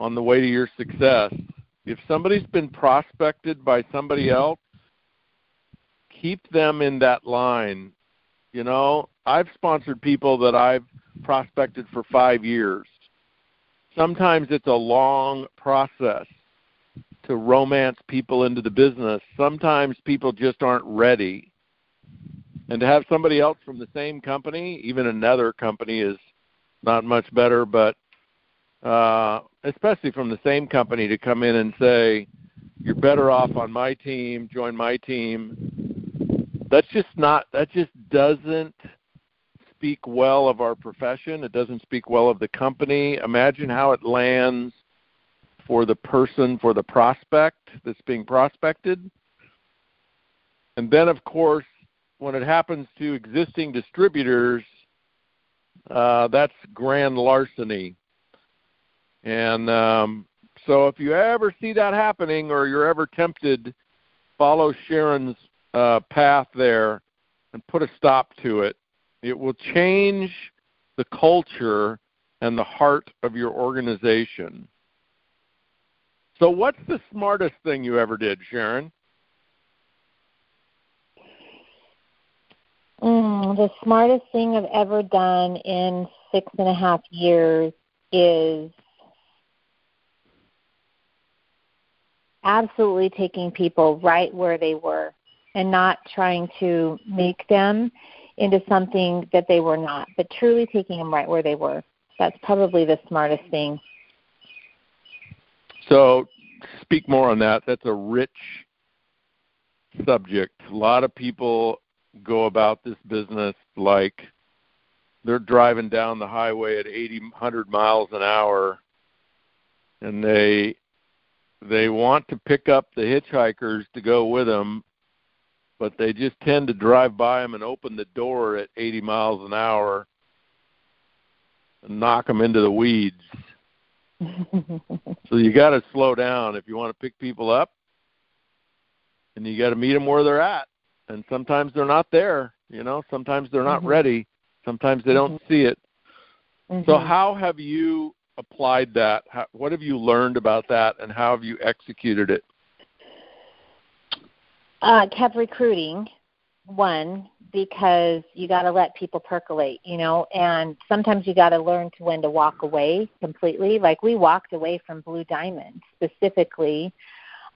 on the way to your success. If somebody's been prospected by somebody else, keep them in that line. You know, I've sponsored people that I've prospected for five years. Sometimes it's a long process to romance people into the business. Sometimes people just aren't ready and to have somebody else from the same company, even another company, is not much better. But uh, especially from the same company to come in and say, "You're better off on my team. Join my team." That's just not. That just doesn't speak well of our profession. It doesn't speak well of the company. Imagine how it lands for the person, for the prospect that's being prospected. And then, of course, when it happens to existing distributors, uh, that's grand larceny. And um, so if you ever see that happening or you're ever tempted, follow Sharon's uh, path there and put a stop to it. It will change the culture and the heart of your organization. So, what's the smartest thing you ever did, Sharon? Mm, the smartest thing I've ever done in six and a half years is absolutely taking people right where they were and not trying to make them into something that they were not, but truly taking them right where they were. That's probably the smartest thing. So, speak more on that. That's a rich subject. A lot of people go about this business like they're driving down the highway at 80 100 miles an hour and they they want to pick up the hitchhikers to go with them but they just tend to drive by them and open the door at 80 miles an hour and knock them into the weeds. So you got to slow down. If you want to pick people up and you got to meet them where they're at. And sometimes they're not there you know? Sometimes they're not mm-hmm. ready. Sometimes they don't mm-hmm. see it. Mm-hmm. so how have you applied that? How, what have you learned about that and how have you executed it uh, kept recruiting one because you got to let people percolate you know and sometimes you got to learn to when to walk away completely like we walked away from blue diamond specifically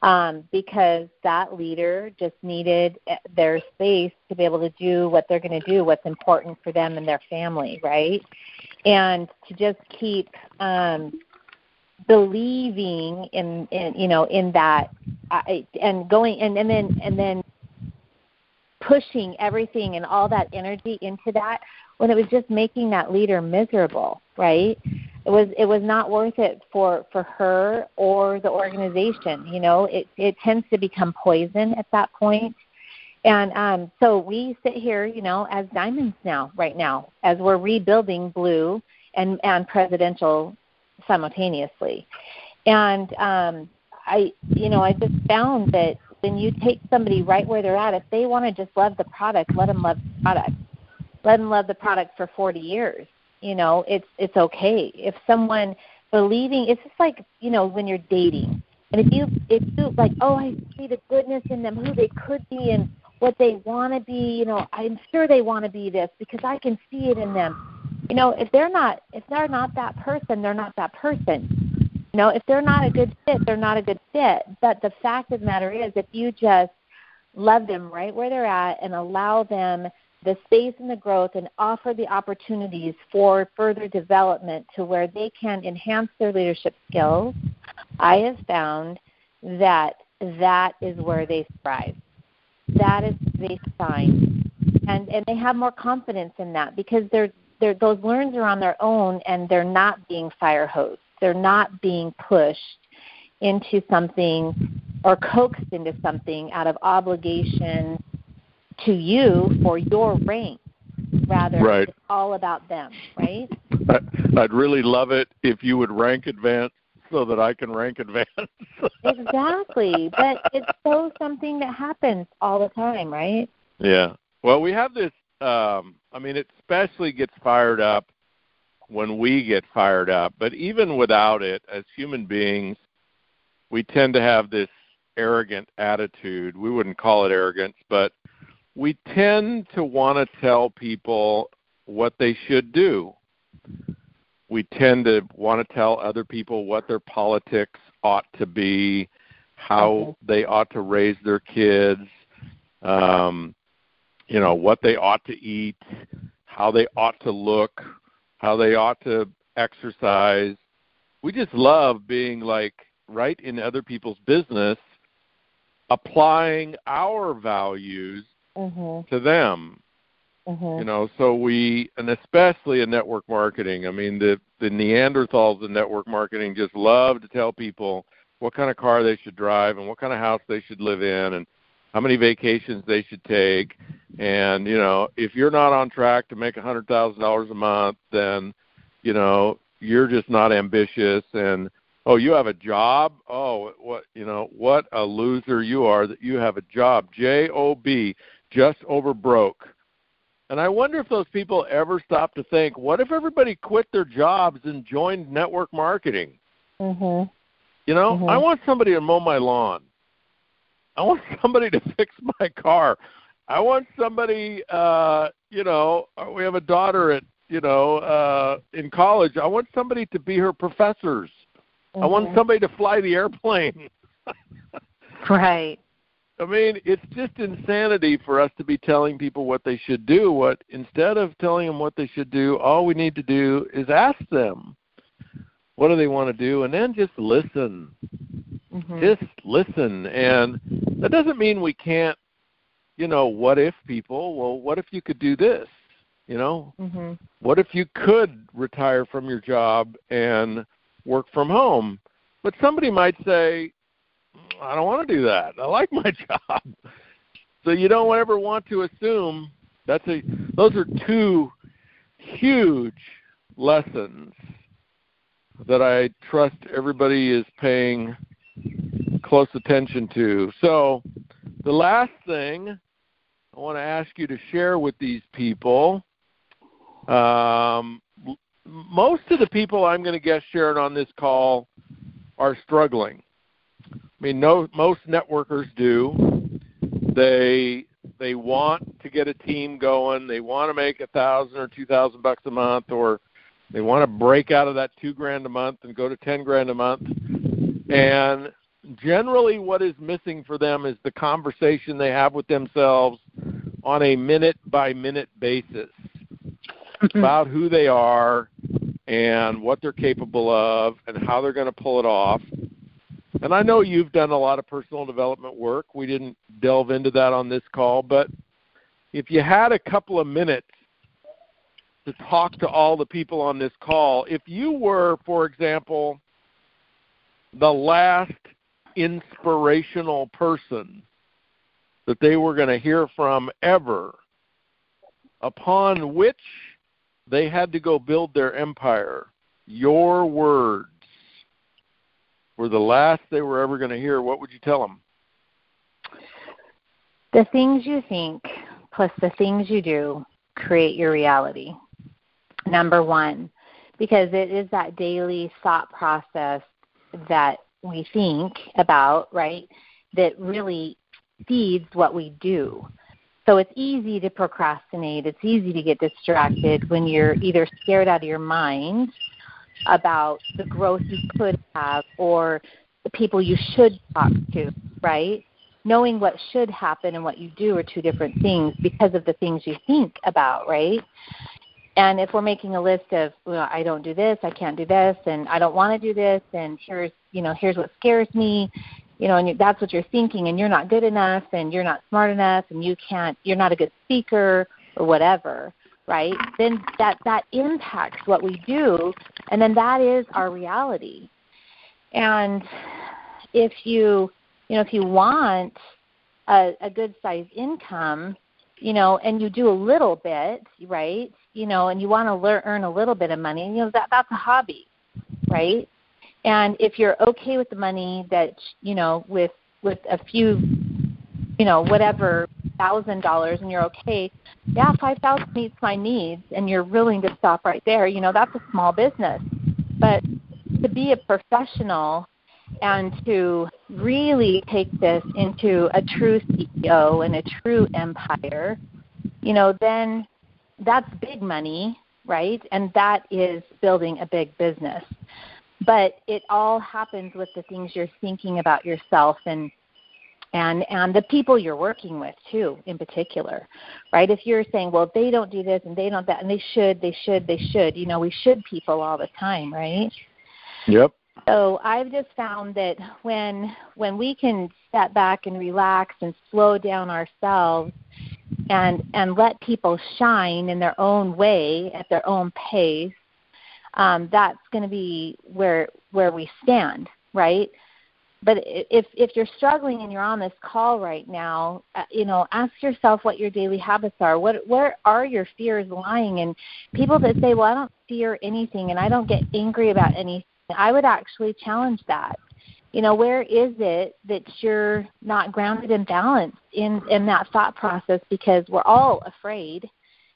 um, because that leader just needed eh, their space to be able to do what they're going to do, what's important for them and their family, right? And to just keep um, believing in, in, you know, in that, I, and going, and, and then, and then pushing everything and all that energy into that when it was just making that leader miserable, right? it was it was not worth it for for her or the organization you know it it tends to become poison at that point and um so we sit here you know as diamonds now right now as we're rebuilding blue and and presidential simultaneously. And um, I, you know, I just found that when you take somebody right where they're at, if they want to just love the product, let them love the product. Let them love the product for 40 years. You know, it's it's okay. If someone believing, it's just like you know when you're dating, and if you if you like, oh, I see the goodness in them, who they could be, and what they want to be. You know, I'm sure they want to be this because I can see it in them. You know, if they're not if they're not that person, they're not that person you know, if they're not a good fit, they're not a good fit. But the fact of the matter is, if you just love them right where they're at and allow them the space and the growth and offer the opportunities for further development to where they can enhance their leadership skills, I have found that that is where they thrive. That is they shine. And and they have more confidence in that because they're those learns are on their own and they're not being fire hosed. They're not being pushed into something or coaxed into something out of obligation to you for your rank. Rather, right. it's all about them, right? I'd really love it if you would rank advance so that I can rank advance. exactly. But it's so something that happens all the time, right? Yeah. Well, we have this um I mean it especially gets fired up when we get fired up. But even without it, as human beings, we tend to have this arrogant attitude. We wouldn't call it arrogance, but we tend to want to tell people what they should do. We tend to want to tell other people what their politics ought to be, how they ought to raise their kids, um, you know, what they ought to eat, how they ought to look, how they ought to exercise. We just love being like right in other people's business, applying our values mm-hmm. to them. Mm-hmm. You know, so we, and especially in network marketing. I mean, the the Neanderthals in network marketing just love to tell people what kind of car they should drive and what kind of house they should live in and how many vacations they should take. And you know if you're not on track to make a hundred thousand dollars a month then you know you're just not ambitious. And oh you have a job? Oh what you know what a loser you are that you have a job. J o b just over broke. And i wonder if those people ever stop to think what if everybody quit their jobs and joined network marketing? Mhm you know mm-hmm. i want somebody to mow my lawn I want somebody to fix my car. I want somebody, uh, you know, uh, we have a daughter at, you know, uh, in college. I want somebody to be her professors. Mm-hmm. I want mm-hmm. somebody to fly the airplane. right. I mean, it's just insanity for us to be telling people what they should do. What instead of telling them what they should do, all we need to do is ask them what do they want to do, and then just listen. Mm-hmm. Just listen, and that doesn't mean we can't, you know, what if people? Well, what if you could do this? You know, mm-hmm. what if you could retire from your job and work from home? But somebody might say, I don't want to do that. I like my job. So you don't ever want to assume that's a those are two huge lessons that I trust everybody is paying close attention to. So, the last thing I want to ask you to share with these people um, most of the people I'm going to guest sharing on this call are struggling. I mean, no, most networkers do. They they want to get a team going. They want to make a thousand or two thousand bucks a month, or they want to break out of that two grand a month and go to ten grand a month. And generally what is missing for them is the conversation they have with themselves on a minute by minute basis about who they are and what they're capable of and how they're going to pull it off. And I know you've done a lot of personal development work. We didn't delve into that on this call, but if you had a couple of minutes to talk to all the people on this call, if you were, for example, the last inspirational person that they were going to hear from ever, upon which they had to go build their empire, your words were the last they were ever going to hear, what would you tell them? The things you think plus the things you do create your reality. Number one, because it is that daily thought process that we think about, right, that really feeds what we do. So it's easy to procrastinate. It's easy to get distracted when you're either scared out of your mind about the growth you could have or the people you should talk to, right? Knowing what should happen and what you do are two different things because of the things you think about, right? And if we're making a list of, well, I don't do this, I can't do this, and I don't want to do this, and here's, you know, here's what scares me, you know, and that's what you're thinking, and you're not good enough, and you're not smart enough, and you can't, you're not a good speaker, or whatever, right? Then that that impacts what we do, and then that is our reality. And if you, you know, if you want a, a good size income, you know, and you do a little bit, right? You know, and you want to learn, earn a little bit of money, you know, that that's a hobby, right? And if you're okay with the money that you know, with with a few, you know, whatever thousand dollars, and you're okay, yeah, five thousand meets my needs, and you're willing to stop right there. You know, that's a small business. But to be a professional and to really take this into a true CEO and a true empire, you know, then that's big money, right? And that is building a big business. But it all happens with the things you're thinking about yourself and and and the people you're working with too in particular right? If you're saying well they don't do this and they don't that and they should they should they should you know we should people all the time right? Yep. So I've just found that when when we can step back and relax and slow down ourselves and and let people shine in their own way at their own pace, um, that's going to be where where we stand, right? But if if you're struggling and you're on this call right now, uh, you know, ask yourself what your daily habits are. What where are your fears lying? And people that say, "Well, I don't fear anything, and I don't get angry about anything." I would actually challenge that. You know, where is it that you're not grounded and balanced in in that thought process? Because we're all afraid.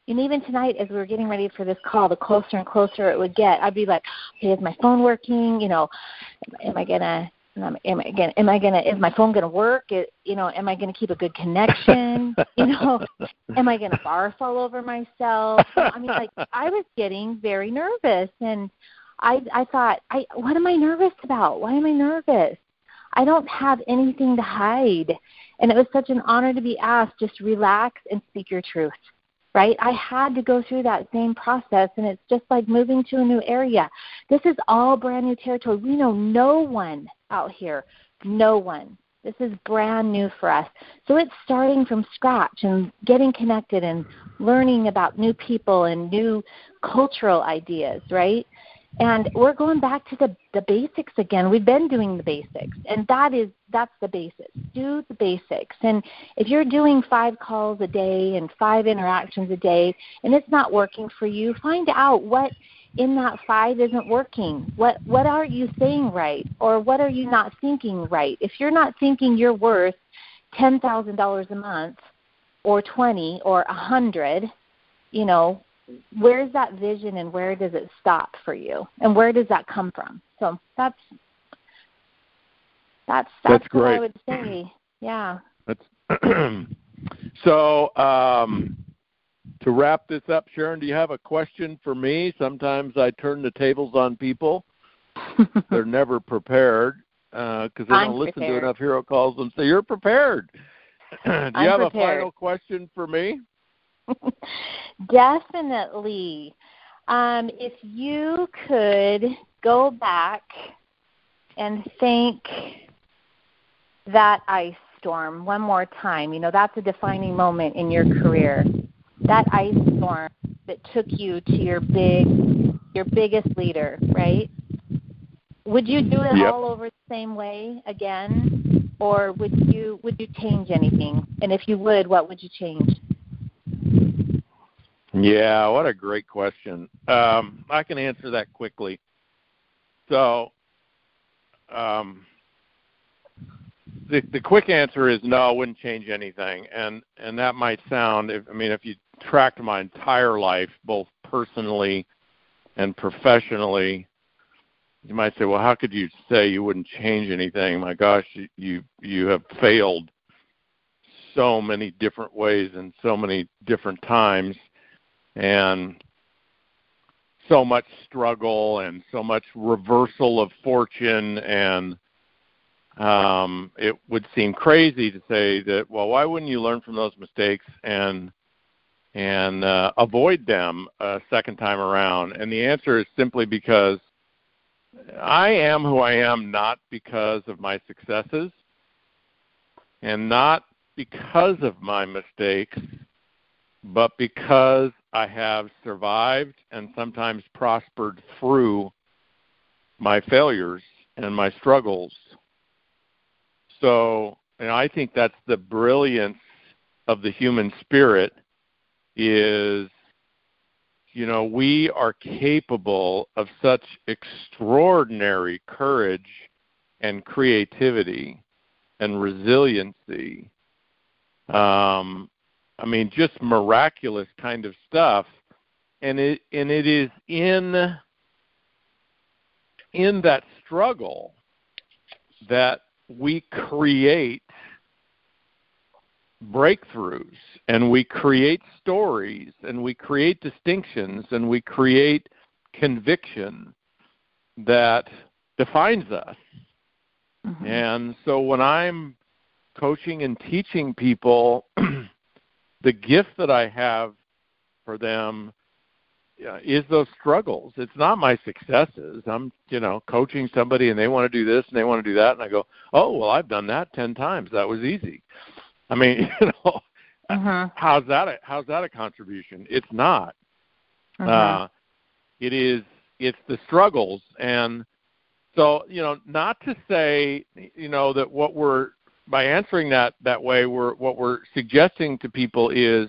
And even tonight, as we were getting ready for this call, the closer and closer it would get, I'd be like, "Okay, is my phone working? You know, am I gonna am I gonna am I gonna is my phone gonna work? It, you know, am I gonna keep a good connection? you know, am I gonna barf all over myself? I mean, like I was getting very nervous, and I I thought, I what am I nervous about? Why am I nervous? I don't have anything to hide. And it was such an honor to be asked, just relax and speak your truth. Right? I had to go through that same process and it's just like moving to a new area. This is all brand new territory. We know no one out here. No one. This is brand new for us. So it's starting from scratch and getting connected and learning about new people and new cultural ideas, right? And we're going back to the the basics again. We've been doing the basics and that is that's the basics do the basics. And if you're doing five calls a day and five interactions a day and it's not working for you find out what in that five isn't working. What what are you saying right or what are you not thinking right? If you're not thinking you're worth ten thousand dollars a month or twenty or a hundred you know where's that vision and where does it stop for you? And where does that come from? So that's that's that's, that's great. i would say. Yeah. That's so um to wrap this up sharon do you have a question for me? Sometimes i turn the tables on people. They're never prepared because uh, they I'm don't listen prepared. to enough hero calls and say you're prepared. Do you I'm have prepared. a final question for me Definitely. Um, if you could go back and thank that ice storm one more time, you know, that's a defining moment in your career. That ice storm that took you to your big your biggest leader, right? Would you do it Yep. all over the same way again? Or would you would you change anything? And if you would, what would you change? Yeah, what a great question. Um, I can answer that quickly. So, um, the the quick answer is no. I wouldn't change anything, and and that might sound. If, I mean, if you tracked my entire life, both personally and professionally, you might say, well, how could you say you wouldn't change anything? My gosh, you you have failed so many different ways and so many different times, and so much struggle and so much reversal of fortune. And um, it would seem crazy to say that well why wouldn't you learn from those mistakes and and uh, avoid them a second time around? And the answer is simply because I am who I am not because of my successes and not because of my mistakes, but because I have survived and sometimes prospered through my failures and my struggles. So, and I think that's the brilliance of the human spirit is you know, we are capable of such extraordinary courage and creativity and resiliency. Um, I mean, just miraculous kind of stuff, and it and it is in in that struggle that we create breakthroughs and we create stories and we create distinctions and we create conviction that defines us. Mm-hmm. And so when I'm coaching and teaching people, the gift that I have for them uh, is those struggles. It's not my successes. I'm, you know, coaching somebody and they want to do this and they want to do that, and I go, oh well, I've done that ten times. That was easy. I mean, you know, uh-huh. how's that? A, how's that a contribution? It's not. Uh-huh. Uh, it is. It's the struggles, and so you know, not to say you know that what we're by answering that that way, we're what we're suggesting to people is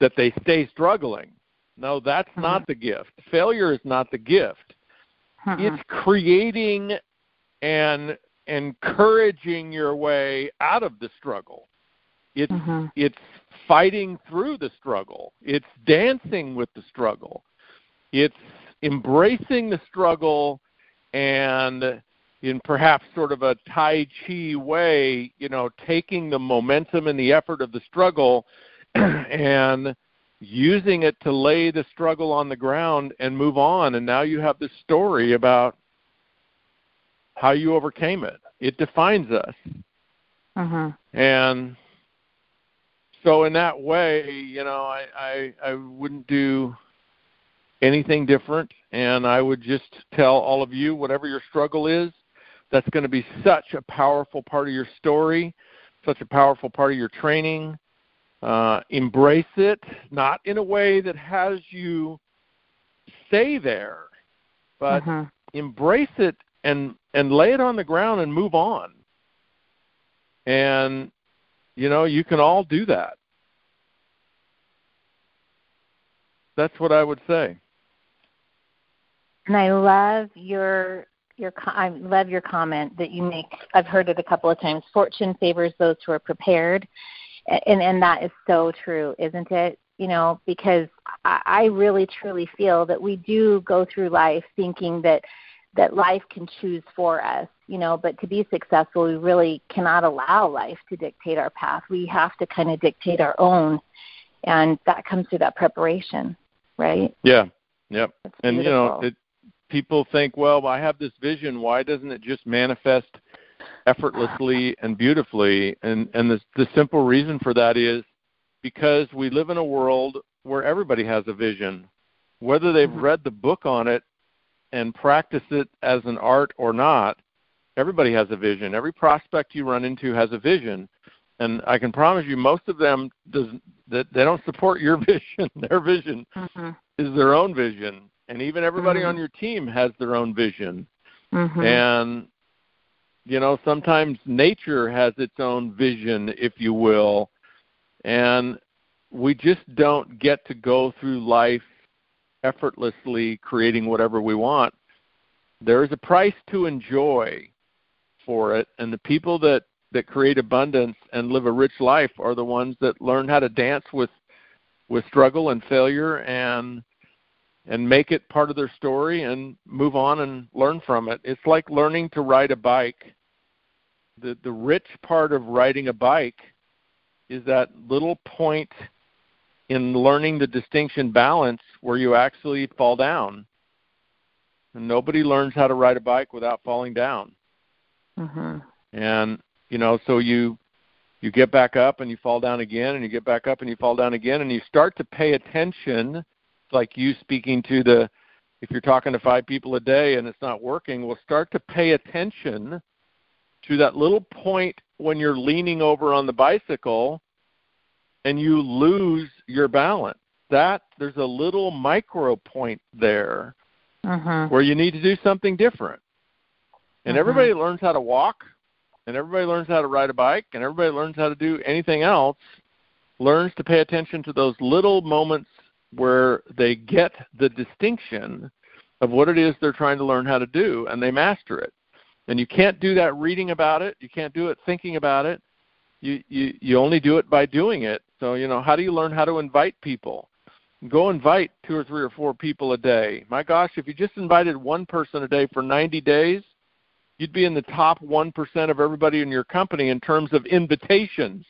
that they stay struggling. No, that's uh-huh. not the gift. Failure is not the gift. Uh-huh. It's creating and encouraging your way out of the struggle. It's mm-hmm. it's fighting through the struggle. It's dancing with the struggle. It's embracing the struggle and in perhaps sort of a tai chi way, you know, taking the momentum and the effort of the struggle and using it to lay the struggle on the ground and move on and now you have this story about how you overcame it. It defines us. Uh-huh. And so in that way, you know, I, I I wouldn't do anything different, and I would just tell all of you whatever your struggle is. That's going to be such a powerful part of your story, such a powerful part of your training. Uh, embrace it, not in a way that has you stay there, but uh-huh. embrace it and and lay it on the ground and move on. And you know, you can all do that. That's what I would say. And I love your your I love your comment that you make. I've heard it a couple of times. Fortune favors those who are prepared, and and that is so true, isn't it? You know, because I, I really truly feel that we do go through life thinking that that life can choose for us, you know, but to be successful, we really cannot allow life to dictate our path. We have to kind of dictate our own, and that comes through that preparation, right? Yeah, yep. And you know, it, people think, well, I have this vision. Why doesn't it just manifest effortlessly and beautifully? And and the the simple reason for that is because we live in a world where everybody has a vision, whether they've mm-hmm. read the book on it and practice it as an art or not, everybody has a vision. Every prospect you run into has a vision. And I can promise you, most of them does that they don't support your vision. Their vision mm-hmm. is their own vision, and even everybody mm-hmm. on your team has their own vision. Mm-hmm. And you know, sometimes nature has its own vision, if you will, and we just don't get to go through life effortlessly creating whatever we want. There is a price to enjoy for it, and the people that that create abundance and live a rich life are the ones that learn how to dance with with struggle and failure and and make it part of their story and move on and learn from it. It's like learning to ride a bike. The the rich part of riding a bike is that little point in learning the distinction balance where you actually fall down. And nobody learns how to ride a bike without falling down. Mhm. And you know, so you you get back up and you fall down again and you get back up and you fall down again and you start to pay attention like you speaking to the if you're talking to five people a day and it's not working, well start to pay attention to that little point when you're leaning over on the bicycle and you lose your balance. That there's a little micro point there Mhm. where you need to do something different. And Mhm. everybody learns how to walk, and everybody learns how to ride a bike, and everybody learns how to do anything else, learns to pay attention to those little moments where they get the distinction of what it is they're trying to learn how to do, and they master it. And you can't do that reading about it. You can't do it thinking about it. You you you only do it by doing it. So you know how do you learn how to invite people? Go invite two or three or four people a day. My gosh, if you just invited one person a day for 90 days, you'd be in the top 1% of everybody in your company in terms of invitations.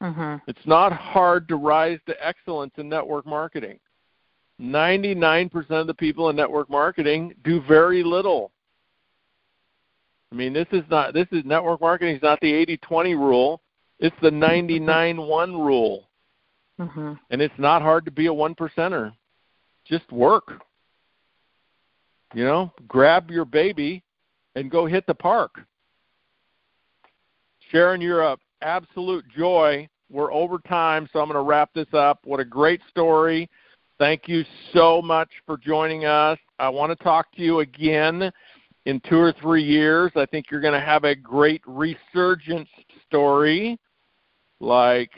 Mhm. It's not hard to rise to excellence in network marketing. 99% of the people in network marketing do very little. I mean, this is not this is network marketing is not the 80/20 rule. It's the 99/1 rule. Mhm. And it's not hard to be a one percenter. Just work. You know, grab your baby and go hit the park. Sharon, you're a absolute joy. We're over time, so I'm going to wrap this up. What a great story. Thank you so much for joining us. I want to talk to you again in two or three years. I think you're going to have a great resurgence story like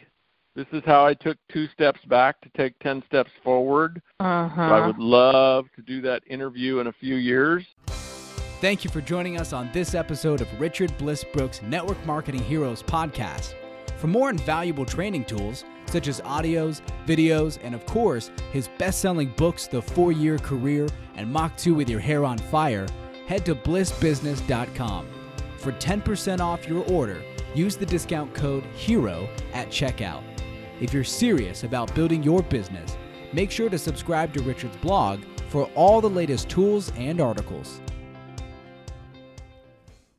this is how I took two steps back to take 10 steps forward. So I Mhm. would love to do that interview in a few years. Thank you for joining us on this episode of Richard Bliss Brooke's Network Marketing Heroes podcast. For more invaluable training tools, such as audios, videos, and of course, his best selling books, The Four Year Career and Mach 2 with Your Hair on Fire, head to blissbusiness.com. For 10% off your order, use the discount code HERO at checkout. If you're serious about building your business, make sure to subscribe to Richard's blog for all the latest tools and articles.